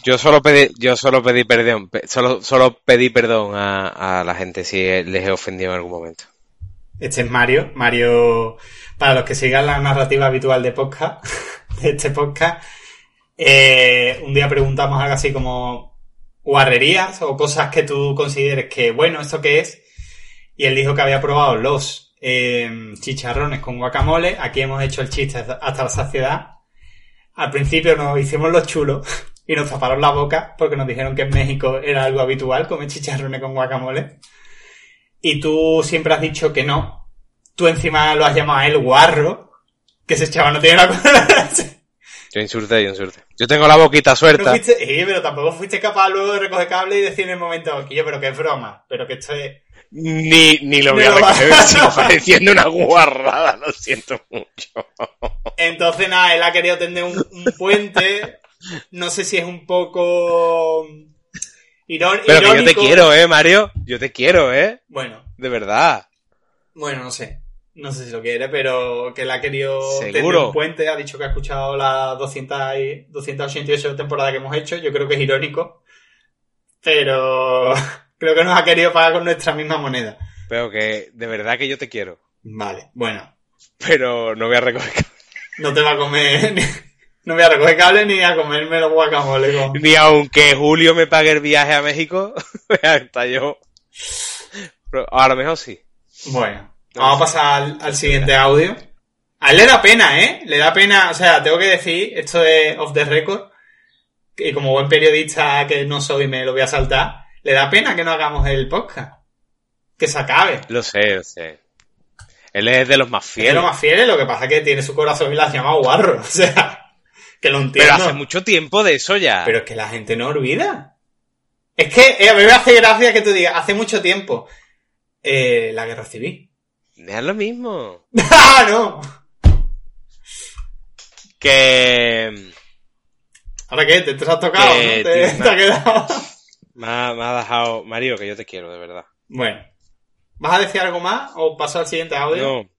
Yo solo pedí, yo solo pedí perdón, pe- solo, solo pedí perdón a, a la gente si les he ofendido en algún momento. Este es Mario. Mario, para los que sigan la narrativa habitual de podcast, de este podcast, eh, un día preguntamos algo así como guarrerías o cosas que tú consideres que, bueno, ¿esto qué es? Y él dijo que había probado los eh, chicharrones con guacamole. Aquí hemos hecho el chiste hasta la saciedad. Al principio nos hicimos los chulos y nos taparon la boca porque nos dijeron que en México era algo habitual comer chicharrones con guacamole. Y tú siempre has dicho que no. Tú encima lo has llamado a él guarro. Que ese chaval no tiene la cola. Yo insulté, yo insulté. Yo tengo la boquita No suelta. fuiste, sí, pero tampoco fuiste capaz luego de recoger cable y decir en el momento, yo, pero que es broma, pero que esto es... Ni, ni lo voy a recoger, sigo pareciendo una guarrada, lo siento mucho. Entonces, nada, él ha querido tender un, un puente. No sé si es un poco irón- Pero que yo te quiero, eh, Mario. Yo te quiero, eh. Bueno, De verdad. bueno, no sé. No sé si lo quiere, pero que él ha querido Seguro. un puente. Ha dicho que ha escuchado las 200 y- 288 temporadas que hemos hecho. Yo creo que es irónico. Pero creo que nos ha querido pagar con nuestra misma moneda. Pero que de verdad que yo te quiero. Vale, bueno. Pero no voy a recoger No te va a comer... No voy a recoger cable ni a comerme los guacamoles. con- Ni aunque Julio me pague el viaje a México, hasta yo. Pero a lo mejor sí. Bueno, vamos a pasar al, al siguiente audio. A él le da pena, ¿eh? Le da pena, o sea, tengo que decir, esto es off the record, y como buen periodista que no soy me lo voy a saltar, le da pena que no hagamos el podcast. Que se acabe. Lo sé, lo sé. Él es de los más Es fieles. lo más fiel, lo que pasa es que tiene su corazón y la llama guarro. O sea, que lo entiendo. Pero hace mucho tiempo de eso ya. Pero es que la gente no olvida. Es que eh, a mí me hace gracia que tú digas, hace mucho tiempo, eh, la guerra civil. Es lo mismo. ¡Ah, no! Que ¿Ahora qué? ¿Te, te has tocado? Que ¿no? ¿Te, te ha quedado? me ha, me ha dejado... Mario, que yo te quiero, de verdad. Bueno. ¿Vas a decir algo más o paso al siguiente audio? No.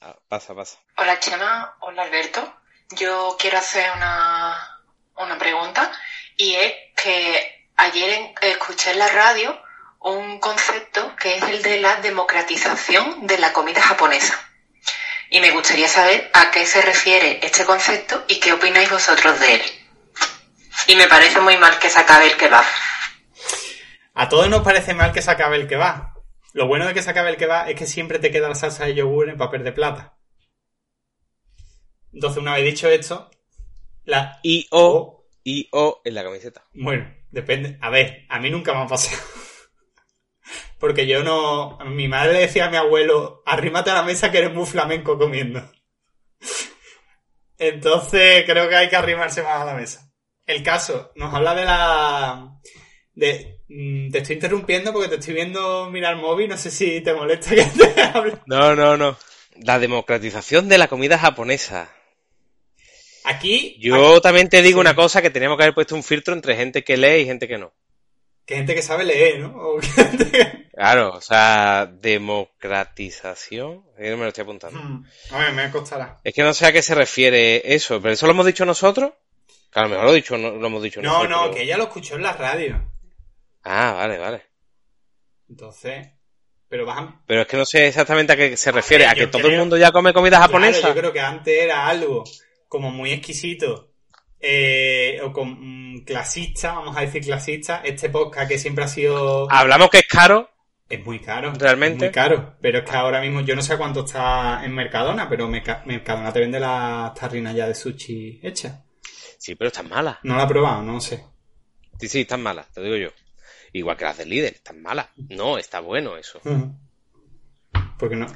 Ah, Pasa, pasa. Hola Chema, hola Alberto. Yo quiero hacer una, una pregunta y es que ayer escuché en la radio un concepto que es el de la democratización de la comida japonesa. Y me gustaría saber a qué se refiere este concepto y qué opináis vosotros de él. Y me parece muy mal que se acabe el kebab. A todos nos parece mal que se acabe el va. Lo bueno de que se acabe el va es que siempre te queda la salsa de yogur en papel de plata. Entonces, una vez dicho esto, la... Y O, y O en la camiseta. Bueno, depende. A ver, a mí nunca me ha pasado. Porque yo no... Mi madre le decía a mi abuelo, arrímate a la mesa que eres muy flamenco comiendo. Entonces, creo que hay que arrimarse más a la mesa. El caso, nos habla de la... De... mm, Te estoy interrumpiendo porque te estoy viendo mirar el móvil, no sé si te molesta que te hable. No, no, no. La democratización de la comida japonesa. Aquí, Yo también te digo Sí. una cosa, que teníamos que haber puesto un filtro entre gente que lee y gente que no. que gente que sabe leer, ¿no? O gente Claro, o sea, democratización. Ahí no me lo estoy apuntando. Mm, A ver, me costará. Es que no sé a qué se refiere eso, pero eso lo hemos dicho nosotros. Que a lo mejor lo, he dicho, no, lo hemos dicho No, nosotros. no, pero- que ella lo escuchó en la radio. Ah, vale, vale. Entonces, pero a... Pero es que no sé exactamente a qué se refiere. ver, ¿A que yo todo creo- el mundo ya come comida japonesa? Claro, yo creo que antes era algo como muy exquisito eh, o con, mm, clasista, vamos a decir clasista. Este podcast que siempre ha sido... Hablamos que es caro. Es muy caro. ¿Realmente? Es muy caro. Pero es que ahora mismo yo no sé cuánto está en Mercadona, pero Merca- Mercadona te vende las tarrinas ya de sushi hechas. Sí, pero están malas. No la he probado, no sé. Sí, sí, están malas, te digo yo. Igual que las del líder, están malas. No, está bueno eso.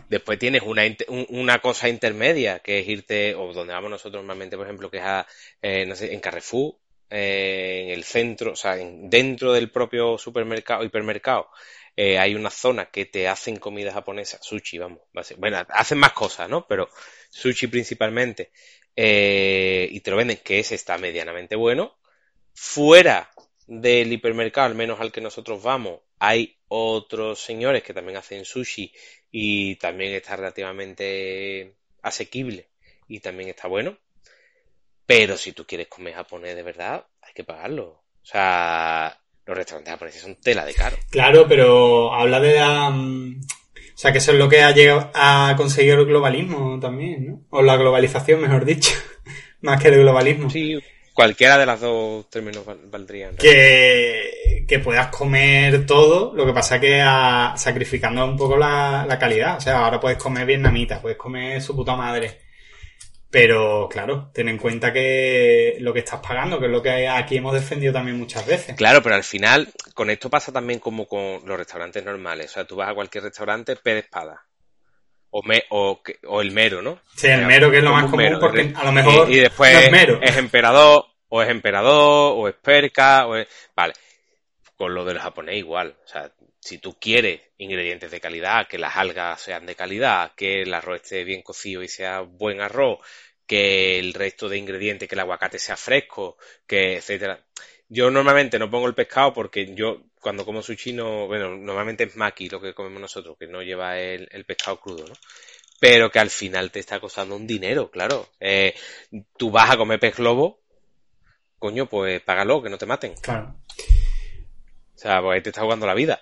Después tienes una, una cosa intermedia, que es irte, o donde vamos nosotros normalmente, por ejemplo, que es a, eh, no sé, en Carrefour, eh, en el centro, o sea, en- dentro del propio supermercado, hipermercado, eh, hay una zona que te hacen comida japonesa, sushi, vamos, bueno, hacen más cosas, ¿no? Pero sushi principalmente, y te lo venden, que ese está medianamente bueno. Fuera del hipermercado, al menos al que nosotros vamos, hay otros señores que también hacen sushi y también está relativamente asequible y también está bueno. Pero si tú quieres comer japonés de verdad, hay que pagarlo. O sea, los restaurantes japoneses son tela de caro. Claro, pero habla de la... mm, O sea, que eso es lo que ha llegado a conseguir el globalismo también, ¿no? O la globalización, mejor dicho. Más que el globalismo. Sí, cualquiera de las dos términos val- valdría. en realidad. que, que puedas comer todo, lo que pasa que a- sacrificando un poco la, la calidad. O sea, ahora puedes comer vietnamita, puedes comer su puta madre. Pero claro, ten en cuenta que lo que estás pagando, que es lo que aquí hemos defendido también muchas veces. Claro, pero al final, con esto pasa también como con los restaurantes normales. O sea, tú vas a cualquier restaurante, pez de espada. o, me, o, o el mero, ¿no? Sí, el mero que es lo más común mero, porque a lo mejor y, y después no es mero. es emperador, o es emperador, o es perca, o es... Vale. Con lo del japonés igual. O sea, si tú quieres ingredientes de calidad, que las algas sean de calidad, que el arroz esté bien cocido y sea buen arroz, que el resto de ingredientes, que el aguacate sea fresco, que etcétera. Yo normalmente no pongo el pescado porque yo cuando como sushi no, bueno, normalmente es maki lo que comemos nosotros, que no lleva el, el pescado crudo, ¿no? Pero que al final te está costando un dinero, claro. Eh, tú vas a comer pez globo, coño, pues págalo, que no te maten. Claro. O sea, pues ahí te está jugando la vida.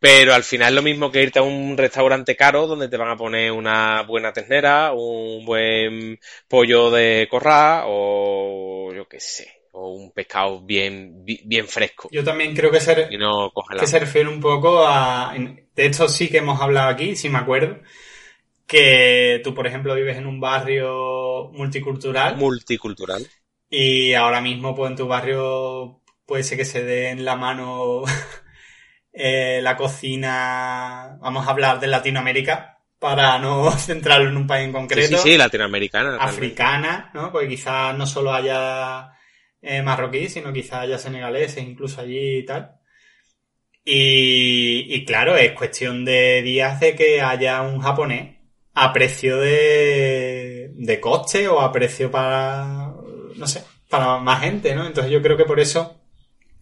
Pero al final es lo mismo que irte a un restaurante caro donde te van a poner una buena ternera, un buen pollo de corral o yo qué sé, o un pescado bien, bi- bien fresco Yo también creo que y no que se refiere un poco a... De esto sí que hemos hablado aquí, si me acuerdo, que tú, por ejemplo, vives en un barrio multicultural Multicultural. Y ahora mismo pues en tu barrio puede ser que se dé en la mano eh, la cocina, vamos a hablar de Latinoamérica, para no centrarlo en un país en Sí, concreto. sí, sí, latinoamericana. también. africana, ¿no? Porque quizás no solo haya eh, marroquí, sino quizás haya senegaleses incluso allí y tal. Y, y claro, es cuestión de días de que haya un japonés a precio de, de coste o a precio para, no sé, para más gente, ¿no? Entonces yo creo que por eso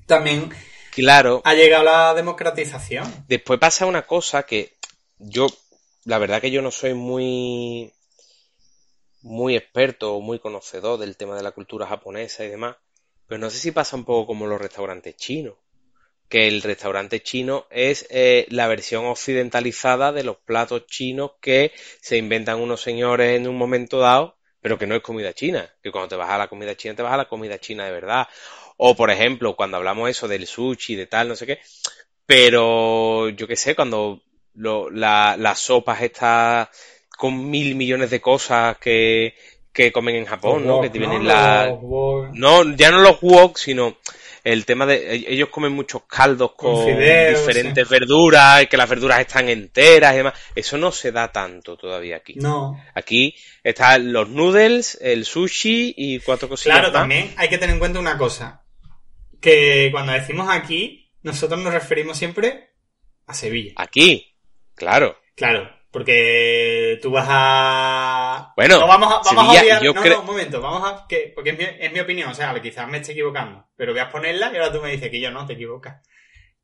también Claro, ha llegado la democratización. Después pasa una cosa que yo, la verdad que yo no soy muy, muy experto o muy conocedor del tema de la cultura japonesa y demás, pero no sé si pasa un poco como los restaurantes chinos, que el restaurante chino es eh, la versión occidentalizada de los platos chinos que se inventan unos señores en un momento dado, pero que no es comida china, que cuando te vas a la comida china te vas a la comida china de verdad. O por ejemplo, cuando hablamos eso del sushi, de tal, no sé qué, pero yo qué sé, cuando lo- la- las sopas estas con mil millones de cosas que, que comen en Japón, ¿no? Que te wok, vienen ¿no? la... No, ya no los wok, sino el tema de... e- Ellos comen muchos caldos Con con, fideos, diferentes verduras, y que las verduras están enteras y demás. Eso no se da tanto todavía aquí. No, Aquí están los noodles, el sushi y cuatro cosillas Claro, más. también hay que tener en cuenta una cosa. Que cuando decimos aquí, nosotros nos referimos siempre a Sevilla. Aquí, claro. Claro, porque tú vas a... Bueno, no vamos a, vamos Sevilla, a obviar- yo no, un momento, vamos a... Que, porque es mi, es mi opinión, o sea, quizás me esté equivocando, pero voy a ponerla y ahora tú me dices que yo no, te equivocas.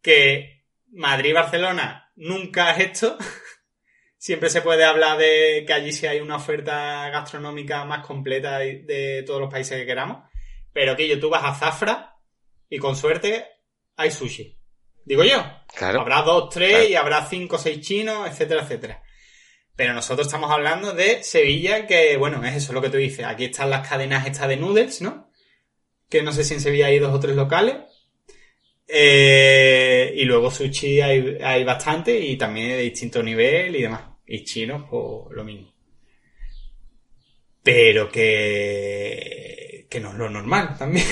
Que Madrid y Barcelona nunca es esto. Siempre se puede hablar de que allí sí hay una oferta gastronómica más completa de, de todos los países que queramos. Pero que yo, tú vas a Zafra y con suerte hay sushi. Digo yo. Claro. Habrá dos, tres Claro. y habrá cinco, seis chinos, etcétera, etcétera. Pero nosotros estamos hablando de Sevilla, que bueno, es eso lo que tú dices. Aquí están las cadenas estas de noodles, ¿no? Que no sé si en Sevilla hay dos o tres locales. Eh, y luego sushi hay, hay bastante y también de distinto nivel y demás. Y chinos, pues lo mismo. Pero que, que no es lo normal también.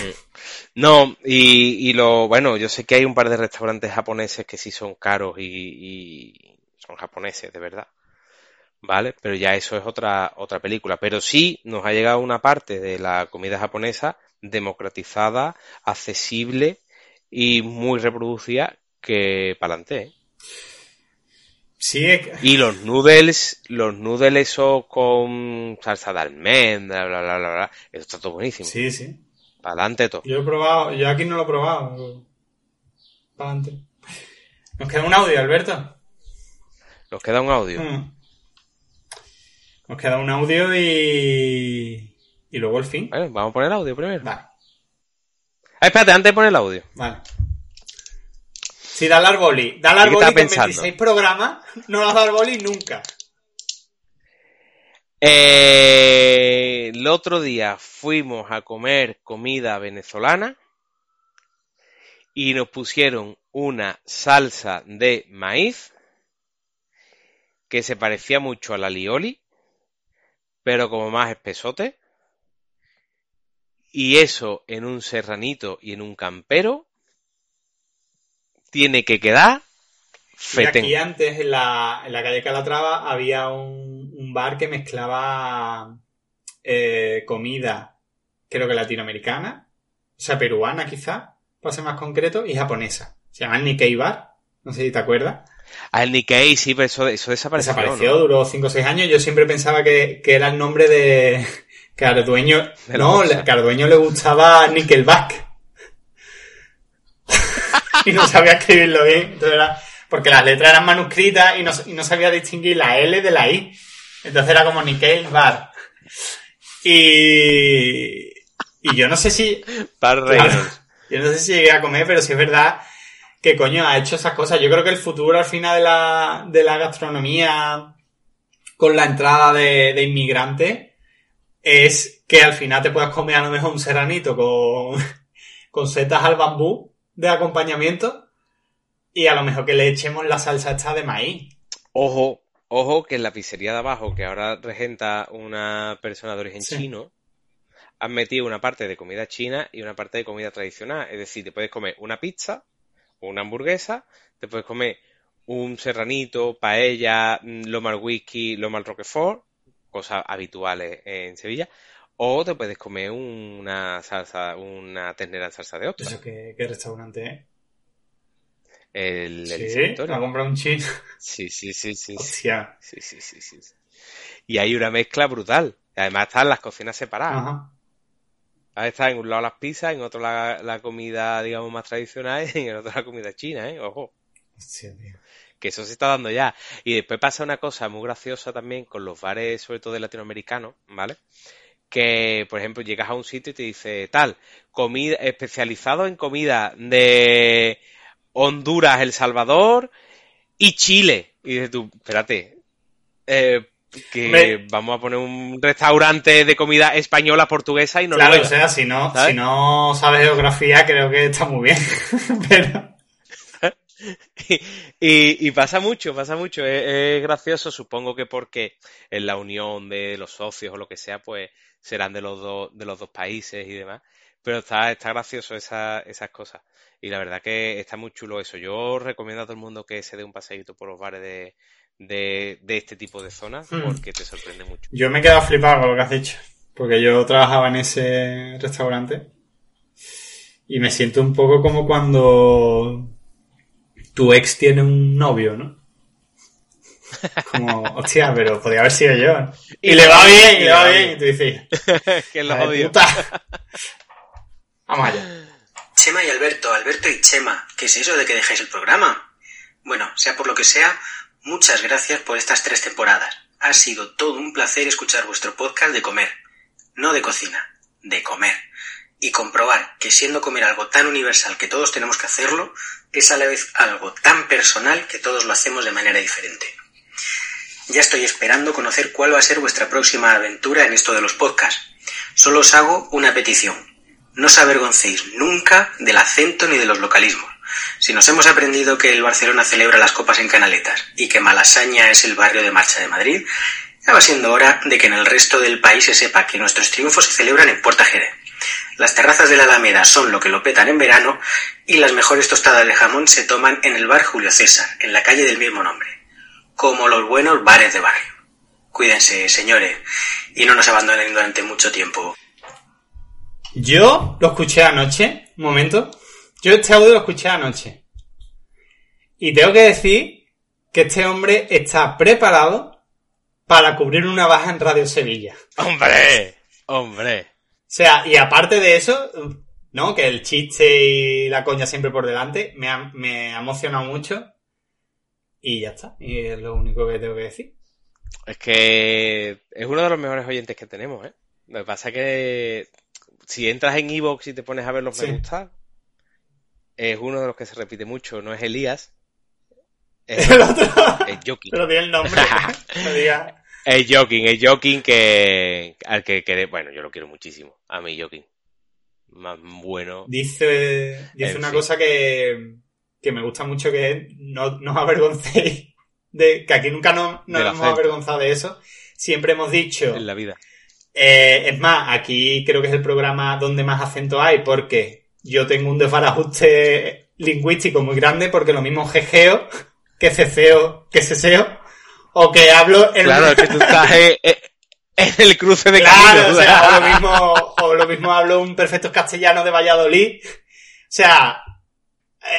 No, y, y lo, bueno, yo sé que hay un par de restaurantes japoneses que sí son caros y, y son japoneses, de verdad. ¿Vale? Pero ya eso es otra, otra película. Pero sí nos ha llegado una parte de la comida japonesa democratizada, accesible y muy reproducida que para adelante. Sí, es Y los noodles, los noodles esos con salsa de almendra, bla, bla, bla, bla, eso está todo buenísimo. sí, sí. Para adelante todo. Yo he probado, yo aquí no lo he probado. Para adelante. Nos queda un audio, Alberto. Nos queda un audio. Mm. Nos queda un audio y. Y luego el fin. Bueno, vamos a poner el audio primero. Vale, Ah, espérate, antes de poner el audio. vale. Sí, dale al boli. Dale al ¿Qué boli pensando? 26 programas no dado al boli nunca. Eh, el otro día fuimos a comer comida venezolana y nos pusieron una salsa de maíz que se parecía mucho a la lioli, pero como más espesote. Y eso en un serranito y en un campero tiene que quedar Y fetén. aquí antes, en la, en la calle Calatrava, había un, un bar que mezclaba eh, comida, creo que latinoamericana, o sea, peruana quizá, para ser más concreto, y japonesa. Se llama Nikkei Bar, no sé si te acuerdas. Ah, el Nikkei, sí, pero eso, eso desapareció. Desapareció, ¿no? duró 5 o 6 años. Yo siempre pensaba que, que era el nombre de... Que al dueño... De No, que al dueño le gustaba Nickelback. y no sabía escribirlo bien. Entonces era... Porque las letras eran manuscritas y no, y no sabía distinguir la L de la I. Entonces era como Nickel Bar. Y... Y yo no sé si... Claro. Reynolds. Yo no sé si llegué a comer, pero sí es verdad que coño ha hecho esas cosas. Yo creo que el futuro al final de la, de la gastronomía con la entrada de, de inmigrantes es que al final te puedas comer a lo mejor un serranito con, con setas al bambú de acompañamiento y a lo mejor que le echemos la salsa esta de maíz. Ojo, ojo, que en la pizzería de abajo, que ahora regenta una persona de origen Sí. chino, han metido una parte de comida china y una parte de comida tradicional. Es decir, te puedes comer una pizza una hamburguesa, te puedes comer un serranito, paella, mm, lomo al whisky, lomo al roquefort, cosas habituales en Sevilla, o te puedes comer una salsa, una ternera en salsa de ostra. Eso que, que restaurante es. El, el Sí, comprado un chino. Sí, sí, sí, sí. sí. Hostia. Sí, sí, sí, sí. sí. Y hay una mezcla brutal. Además están las cocinas separadas. Ajá. Ahí está en un lado las pizzas, en otro la, la comida, digamos, más tradicional y en otro la comida china, ¿eh? Ojo. Tío. Que eso se está dando ya. Y después pasa una cosa muy graciosa también con los bares, sobre todo de latinoamericanos, ¿vale? Que, por ejemplo, llegas a un sitio y te dice, tal, comida, especializado en comida de Honduras, El Salvador y Chile. Y dices tú, espérate, eh, que vamos a poner un restaurante de comida española, portuguesa y noruega. Claro, o sea, si no, ¿sabes? si no sabes geografía, creo que está muy bien. Pero, Y, y pasa mucho, pasa mucho. Es, es gracioso, supongo que porque en la unión de los socios o lo que sea, pues serán de los dos, de los dos países y demás. Pero está, está gracioso esa- esas cosas. Y la verdad que está muy chulo eso. Yo recomiendo a todo el mundo que se dé un paseíto por los bares de, de, de este tipo de zonas Hmm. porque te sorprende mucho. yo me he quedado flipado con lo que has dicho. Porque yo trabajaba en ese restaurante. Y me siento un poco como cuando tu ex tiene un novio, ¿no? Como, hostia, pero podría haber sido yo. Y, le va bien, y le va bien. Y tú dices, que lo "Hija de odio. puta". Vamos allá. Chema y Alberto, Alberto y Chema, ¿qué es eso de que dejáis el programa? Bueno, sea por lo que sea, muchas gracias por estas tres temporadas. Ha sido todo un placer escuchar vuestro podcast de comer. No de cocina, de comer. Y comprobar que siendo comer algo tan universal que todos tenemos que hacerlo, es a la vez algo tan personal que todos lo hacemos de manera diferente. Ya estoy esperando conocer cuál va a ser vuestra próxima aventura en esto de los podcasts. Solo os hago una petición. No os avergoncéis nunca del acento ni de los localismos. Si nos hemos aprendido que el Barcelona celebra las copas en Canaletas y que Malasaña es el barrio de marcha de Madrid, ya va siendo hora de que en el resto del país se sepa que nuestros triunfos se celebran en Puerta Jerez. Las terrazas de la Alameda son lo que lo petan en verano y las mejores tostadas de jamón se toman en el bar Julio César, en la calle del mismo nombre. Como los buenos bares de barrio. Cuídense, señores, y no nos abandonen durante mucho tiempo. Yo lo escuché anoche, un momento. Yo este audio lo escuché anoche. Y tengo que decir que este hombre está preparado para cubrir una baja en Radio Sevilla. ¡Hombre! ¡Hombre! O sea, y aparte de eso, ¿no? Que el chiste y la coña siempre por delante me ha, me ha emocionado mucho. Y ya está. Y es lo único que tengo que decir. Es que es uno de los mejores oyentes que tenemos, ¿eh? Lo que pasa es que si entras en Evox y te pones a ver los Sí. me gusta, es uno de los que se repite mucho. No es Elías, es, El otro. es Joking. Pero tiene el nombre. No. Es Joking, es Joking que al que quede, bueno, yo lo quiero muchísimo. A mí Joking. Más bueno. Dice, dice una fin. cosa que, que me gusta mucho que es no, no os avergoncéis de que aquí nunca nos, nos Del hemos avergonzado de eso. Siempre hemos dicho, En la vida. eh, es más, aquí creo que es el programa donde más acento hay porque yo tengo un desbarajuste lingüístico muy grande porque lo mismo jejeo que ceceo que ceseo O que hablo en Claro, es que tú estás en, en el cruce de Claro, caminos. o, sea, o lo mismo, o lo mismo hablo un perfecto castellano de Valladolid. O sea,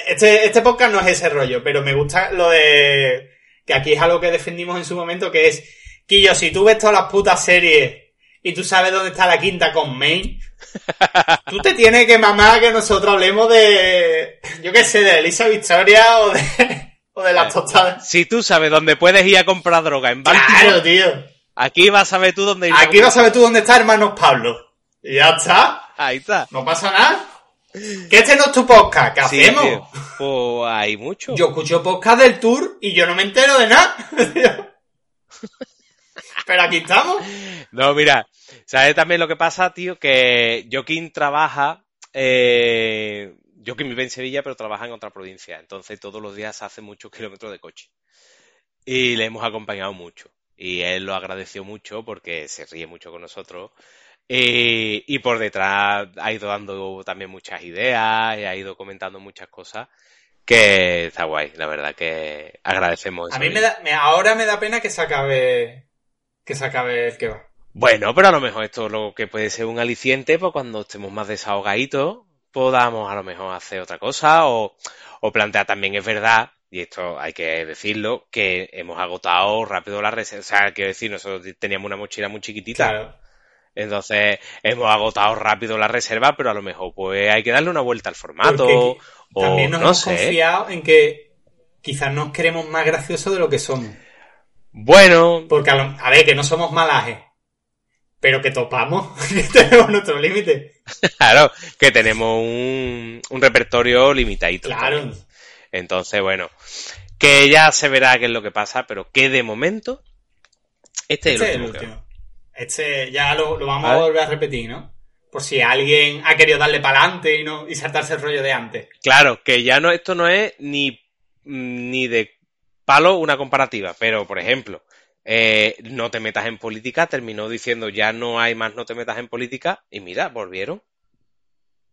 este, este podcast no es ese rollo, pero me gusta lo de que aquí es algo que defendimos en su momento, que es, Quillo, si tú ves todas las putas series y tú sabes dónde está la quinta con Main, tú te tienes que mamar que nosotros hablemos de, yo qué sé, de Elisa Victoria o de, o de las tostadas. Si tú sabes dónde puedes ir a comprar droga en Baltimore, Claro, tío. aquí vas a ver tú dónde ir. a Aquí vas a ver tú dónde está hermanos Pablo. Y ya está. Ahí está. No pasa nada. Que este no es tu podcast. ¿Qué Sí, hacemos? Pues hay mucho. Yo escucho podcast del tour y yo no me entero de nada. Pero aquí estamos. No, mira, ¿sabes también lo que pasa, tío? Que Joaquín trabaja, eh, Joaquín vive en Sevilla, pero trabaja en otra provincia. Entonces todos los días hace muchos kilómetros de coche. Y le hemos acompañado mucho. Y él lo agradeció mucho porque se ríe mucho con nosotros. Y, y por detrás ha ido dando también muchas ideas, y ha ido comentando muchas cosas que está guay. La verdad que agradecemos A mí me da, me- ahora me da pena que se acabe, que se acabe el que va. Bueno, pero a lo mejor esto lo que puede ser un aliciente, pues cuando estemos más desahogaditos, podamos a lo mejor hacer otra cosa o, o plantear también es verdad, y esto hay que decirlo, que hemos agotado rápido la reserva. O sea, quiero decir, nosotros teníamos una mochila muy chiquitita. Claro. Entonces, hemos agotado rápido la reserva, pero a lo mejor pues hay que darle una vuelta al formato. Porque o También nos no hemos sé. confiado en que quizás nos queremos más graciosos de lo que somos. Bueno, Porque a, lo- a ver, que no somos malajes. Pero que topamos. que tenemos nuestro límite. claro, que tenemos un, un repertorio limitadito. Claro. Entonces, bueno, que ya se verá qué es lo que pasa, pero que de momento, este, Este es el último. Este ya lo, lo vamos a volver a repetir, ¿no? Por si alguien ha querido darle para adelante y, no, y saltarse el rollo de antes. Claro, que ya no, esto no es ni, ni de palo una comparativa, pero por ejemplo, eh, no te metas en política, terminó diciendo ya no hay más no te metas en política, y mira, volvieron.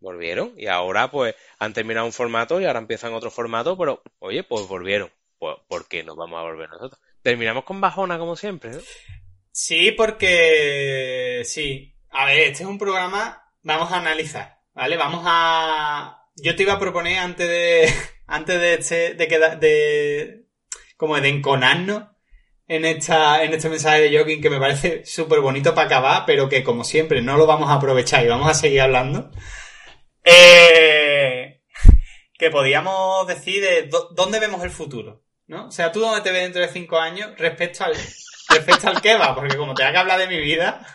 Volvieron, y ahora pues han terminado un formato y ahora empiezan otro formato, pero oye, pues volvieron. Pues, ¿por qué no vamos a volver nosotros? Terminamos con bajona como siempre. Sí, porque sí. A ver, este es un programa. Vamos a analizar, ¿vale? Vamos a. Yo te iba a proponer antes de. Antes de este. de de. Como de enconarnos en esta. en este mensaje de Joaquín que me parece súper bonito para acabar, pero que como siempre no lo vamos a aprovechar y vamos a seguir hablando. Eh, que podíamos decir de dó- dónde vemos el futuro, ¿no? O sea, tú dónde te ves dentro de cinco años respecto al, respecto al que va, porque como te haga hablar de mi vida,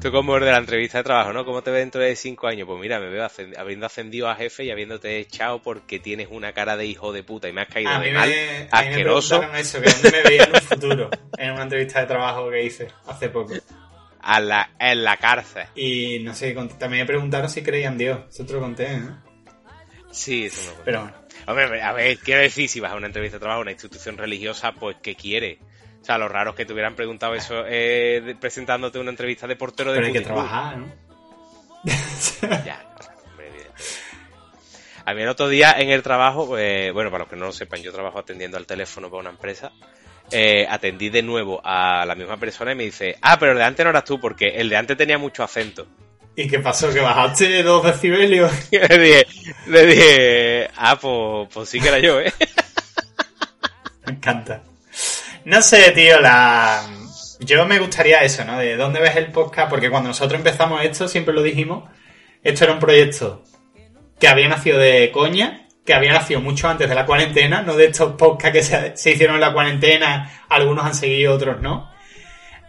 Tú como el de la entrevista de trabajo, ¿no? ¿Cómo te ves dentro de cinco años? Pues mira, me veo ascend- habiendo ascendido a jefe y habiéndote echado porque tienes una cara de hijo de puta y me has caído a de mal, me, a mí me eso, que dónde me veía en un futuro, en una entrevista de trabajo que hice hace poco. a la, en la cárcel. Y no sé, también me preguntaron si creían Dios, eso te lo conté, ¿no? Sí, eso no. Pero bueno. Hombre, a ver, quiero decir, si vas a una entrevista de trabajo a una institución religiosa, pues ¿qué quiere? O sea, lo raro es que te hubieran preguntado eso eh, de- presentándote una entrevista de portero de Pero hay que trabajar, ¿no? Ya, hombre. A mí el otro día en el trabajo, pues, bueno, para los que no lo sepan, yo trabajo atendiendo al teléfono para una empresa. eh, atendí de nuevo a la misma persona y me dice, ah, pero el de antes no eras tú, porque el de antes tenía mucho acento. ¿Y qué pasó? ¿Que bajaste dos decibelios? Le dije, le dije, ah, pues, pues sí que era yo, ¿eh? Me encanta. No sé, tío, la... Yo me gustaría eso, ¿no? De dónde ves el podcast, porque cuando nosotros empezamos esto, siempre lo dijimos, esto era un proyecto que había nacido de coña, que había nacido mucho antes de la cuarentena, no de estos podcasts que se, hicieron en la cuarentena, algunos han seguido, otros no.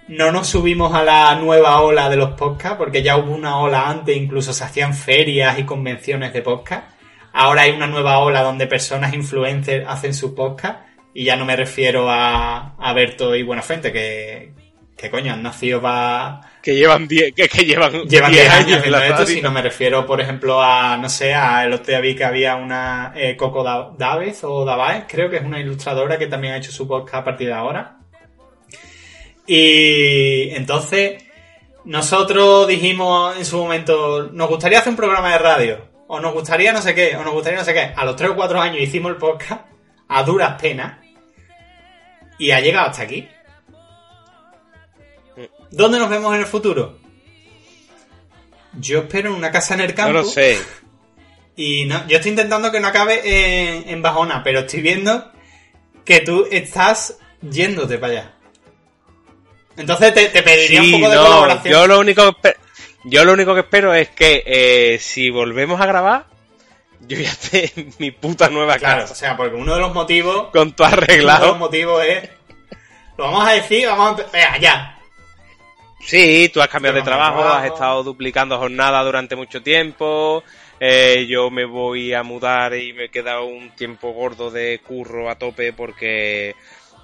No nos subimos a la nueva ola de los podcasts, porque ya hubo una ola antes, incluso se hacían ferias y convenciones de podcast. Ahora hay una nueva ola donde personas influencers hacen su podcast, y ya no me refiero a, a Berto y Buenafuente, que, que coño, han nacido para Que llevan 10, que, que llevan llevan 10 10 años en la esto, radio. sino me refiero, por ejemplo, a, no sé, a el otro día vi que había una eh, Coco Da- Daves o Davaes, creo que es una ilustradora que también ha hecho su podcast a partir de ahora. Y entonces, nosotros dijimos en su momento, nos gustaría hacer un programa de radio. o nos gustaría no sé qué, o nos gustaría no sé qué. A los 3 o 4 años hicimos el podcast a duras penas y ha llegado hasta aquí. ¿Dónde nos vemos en el futuro? Yo espero en una casa en el campo. No lo sé. Y no, yo estoy intentando que no acabe en, en Bajona, pero estoy viendo que tú estás yéndote para allá. Entonces te, te pediría Sí, un poco de no, colaboración. yo lo único que yo lo único que espero es que eh, si volvemos a grabar, yo ya esté en mi puta nueva Claro, casa. o sea, porque uno de los motivos. Con todo Uno de los arreglado. motivos es. Lo vamos a decir, vamos a. Venga, ya. Sí, tú has cambiado de trabajo, has estado duplicando jornada durante mucho tiempo. eh, yo me voy a mudar y me queda un tiempo gordo de curro a tope porque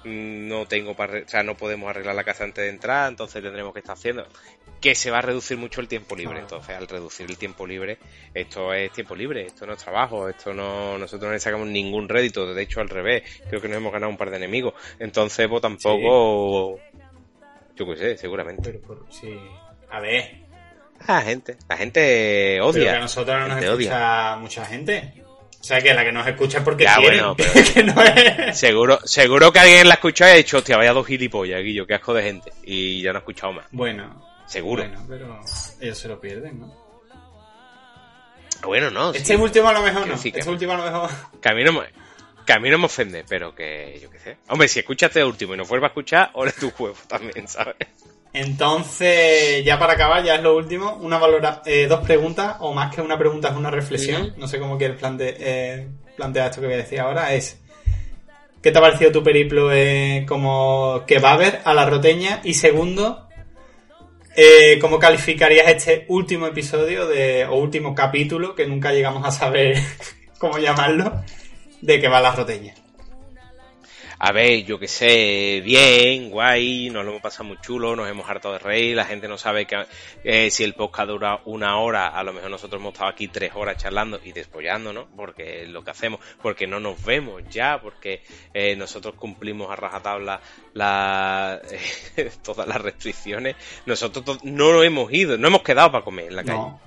no tengo para, o sea, no podemos arreglar la casa antes de entrar, entonces tendremos que estar haciendo que se va a reducir mucho el tiempo libre. Ah. Entonces, al reducir el tiempo libre, esto es tiempo libre, esto no es trabajo, esto no, nosotros no le sacamos ningún rédito, de hecho al revés, creo que nos hemos ganado un par de enemigos. Entonces, pues tampoco, yo qué sé, seguramente. Pero por, sí. A ver. La gente, la gente Pero odia. que a nosotros no nos escucha odia. mucha gente. O sea, que la que nos escucha es porque Ya, quiere. bueno, pero- que no es... Seguro, seguro que alguien la ha escuchado y ha dicho, hostia, vaya dos gilipollas, Guillo, qué asco de gente. Y ya no ha escuchado más. Bueno. Seguro. Bueno, pero ellos se lo pierden, ¿no? Bueno, no. Este sí. último a lo mejor no. decir que- Este último a lo mejor... Que a mí no me, que a mí no me ofende, pero que yo qué sé. Hombre, si escuchas este último y no vuelvas a escuchar, ahora tu juego también, ¿sabes? Entonces, ya para acabar, ya es lo último. Una valora eh, dos preguntas, o más que una pregunta, es una reflexión. No sé cómo quieres plante- eh, plantear esto que voy a decir ahora. Es, ¿qué te ha parecido tu periplo eh, como kebaber a la roteña? Y segundo, eh, ¿cómo calificarías este último episodio de, o último capítulo, que nunca llegamos a saber cómo llamarlo, de que va la roteña? A ver, yo qué sé, bien, guay, nos lo hemos pasado muy chulo, nos hemos hartado de reír, la gente no sabe que eh, si el podcast dura una hora, a lo mejor nosotros hemos estado aquí tres horas charlando y despollándonos, porque es lo que hacemos, porque no nos vemos ya, porque eh, nosotros cumplimos a rajatabla la, eh, todas las restricciones, nosotros no nos hemos ido, no hemos quedado para comer en la calle, No.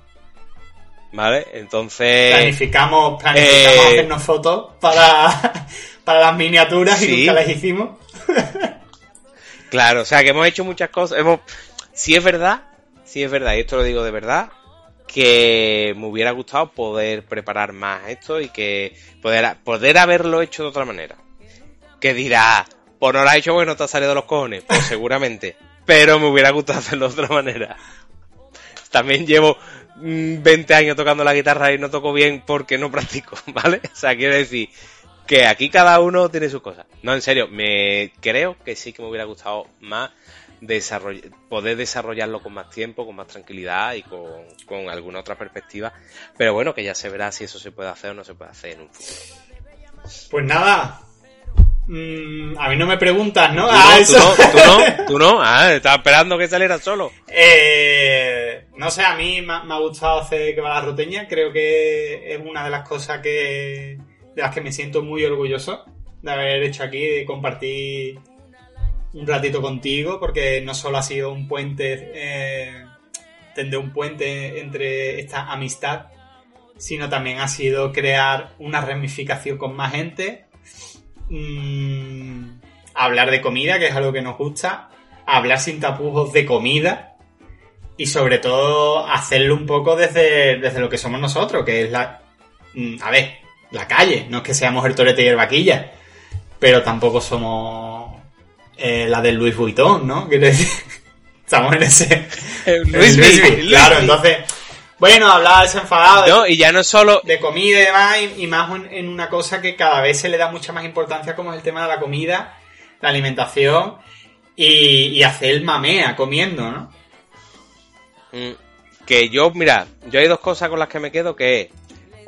¿vale? Entonces... Planificamos, planificamos eh, hacernos fotos para, para las miniaturas y nunca las hicimos. Claro, o sea que hemos hecho muchas cosas. Hemos, sí es verdad, sí es verdad, y esto lo digo de verdad, que me hubiera gustado poder preparar más esto y que poder, poder haberlo hecho de otra manera. Que dirá, pues no lo has hecho porque no te ha salido de los cojones, pues seguramente. Pero me hubiera gustado hacerlo de otra manera. También llevo mm, 20 años tocando la guitarra y no toco bien porque no practico, ¿vale? O sea, quiero decir que aquí cada uno tiene sus cosas. No, en serio, me creo que sí que me hubiera gustado más desarroll- poder desarrollarlo con más tiempo, con más tranquilidad y con, con alguna otra perspectiva. Pero bueno, que ya se verá si eso se puede hacer o no se puede hacer en un futuro. Pues nada. Mm, a mí no me preguntas, ¿no? Tú Ah, no, tú no, tú no, tú no. Ah, estaba esperando que saliera solo. Eh, no sé, a mí me, ha- me ha gustado hacer que va la roteña. Creo que es una de las cosas que de las que me siento muy orgulloso de haber hecho aquí, de compartir un ratito contigo, porque no solo ha sido un puente, eh, tender un puente entre esta amistad, sino también ha sido crear una ramificación con más gente, mm, hablar de comida, que es algo que nos gusta, hablar sin tapujos de comida y sobre todo hacerlo un poco desde, desde lo que somos nosotros, que es la... mm, A ver, la calle, no es que seamos el torete y el vaquilla, pero tampoco somos eh, la del Luis Vuitton, ¿no? Estamos en ese... en Luis el. Claro, entonces, bueno, hablar desenfadado de- No, y ya no solo. de comida y demás, y, y más en, en una cosa que cada vez se le da mucha más importancia, como es el tema de la comida, la alimentación y, y hacer el mamea comiendo, ¿no? Mm, Que yo, mira, yo hay dos cosas con las que me quedo, que es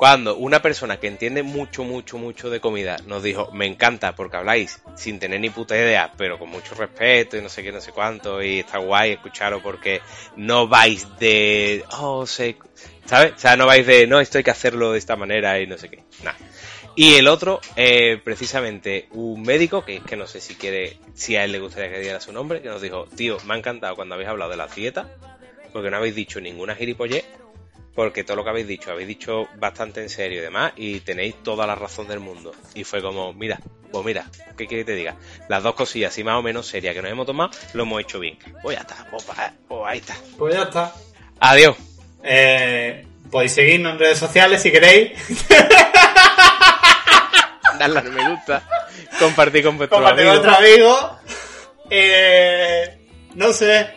cuando una persona que entiende mucho, mucho, mucho de comida nos dijo, me encanta porque habláis sin tener ni puta idea, pero con mucho respeto y no sé qué, no sé cuánto, y está guay escucharos porque no vais de, oh, sé, ¿sabes? O sea, no vais de, no, esto hay que hacerlo de esta manera y no sé qué, nada. Y el otro, eh, precisamente, un médico, que es que no sé si quiere, si a él le gustaría que diera su nombre, que nos dijo, tío, me ha encantado cuando habéis hablado de la dieta, porque no habéis dicho ninguna gilipollez, porque todo lo que habéis dicho, habéis dicho bastante en serio y demás, y tenéis toda la razón del mundo. Y fue como, mira, pues mira, ¿qué quieres que te diga? Las dos cosillas, así más o menos serias que nos hemos tomado, lo hemos hecho bien. Pues ya está, pues, pa- pues ahí está. Pues ya está. Adiós. Eh, podéis seguirnos en redes sociales si queréis. Darle a me gusta. Compartir con vuestros Compartir con amigos. otro amigo. Eh, no sé.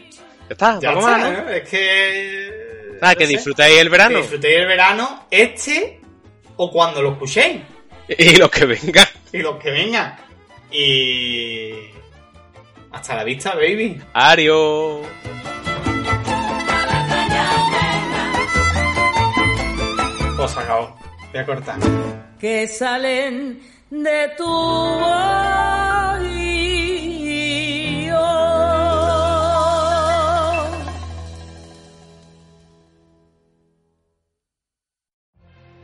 Ya está, Ya está, más, ¿no? ¿no? Es que. Nada, no que sé. disfrutáis el verano. Que disfrutéis el verano, este o cuando lo escuchéis. Y los que vengan. Y los que vengan. Y. Hasta la vista, baby. Adiós. Pues se acabó. Voy a cortar. que salen de tu oído.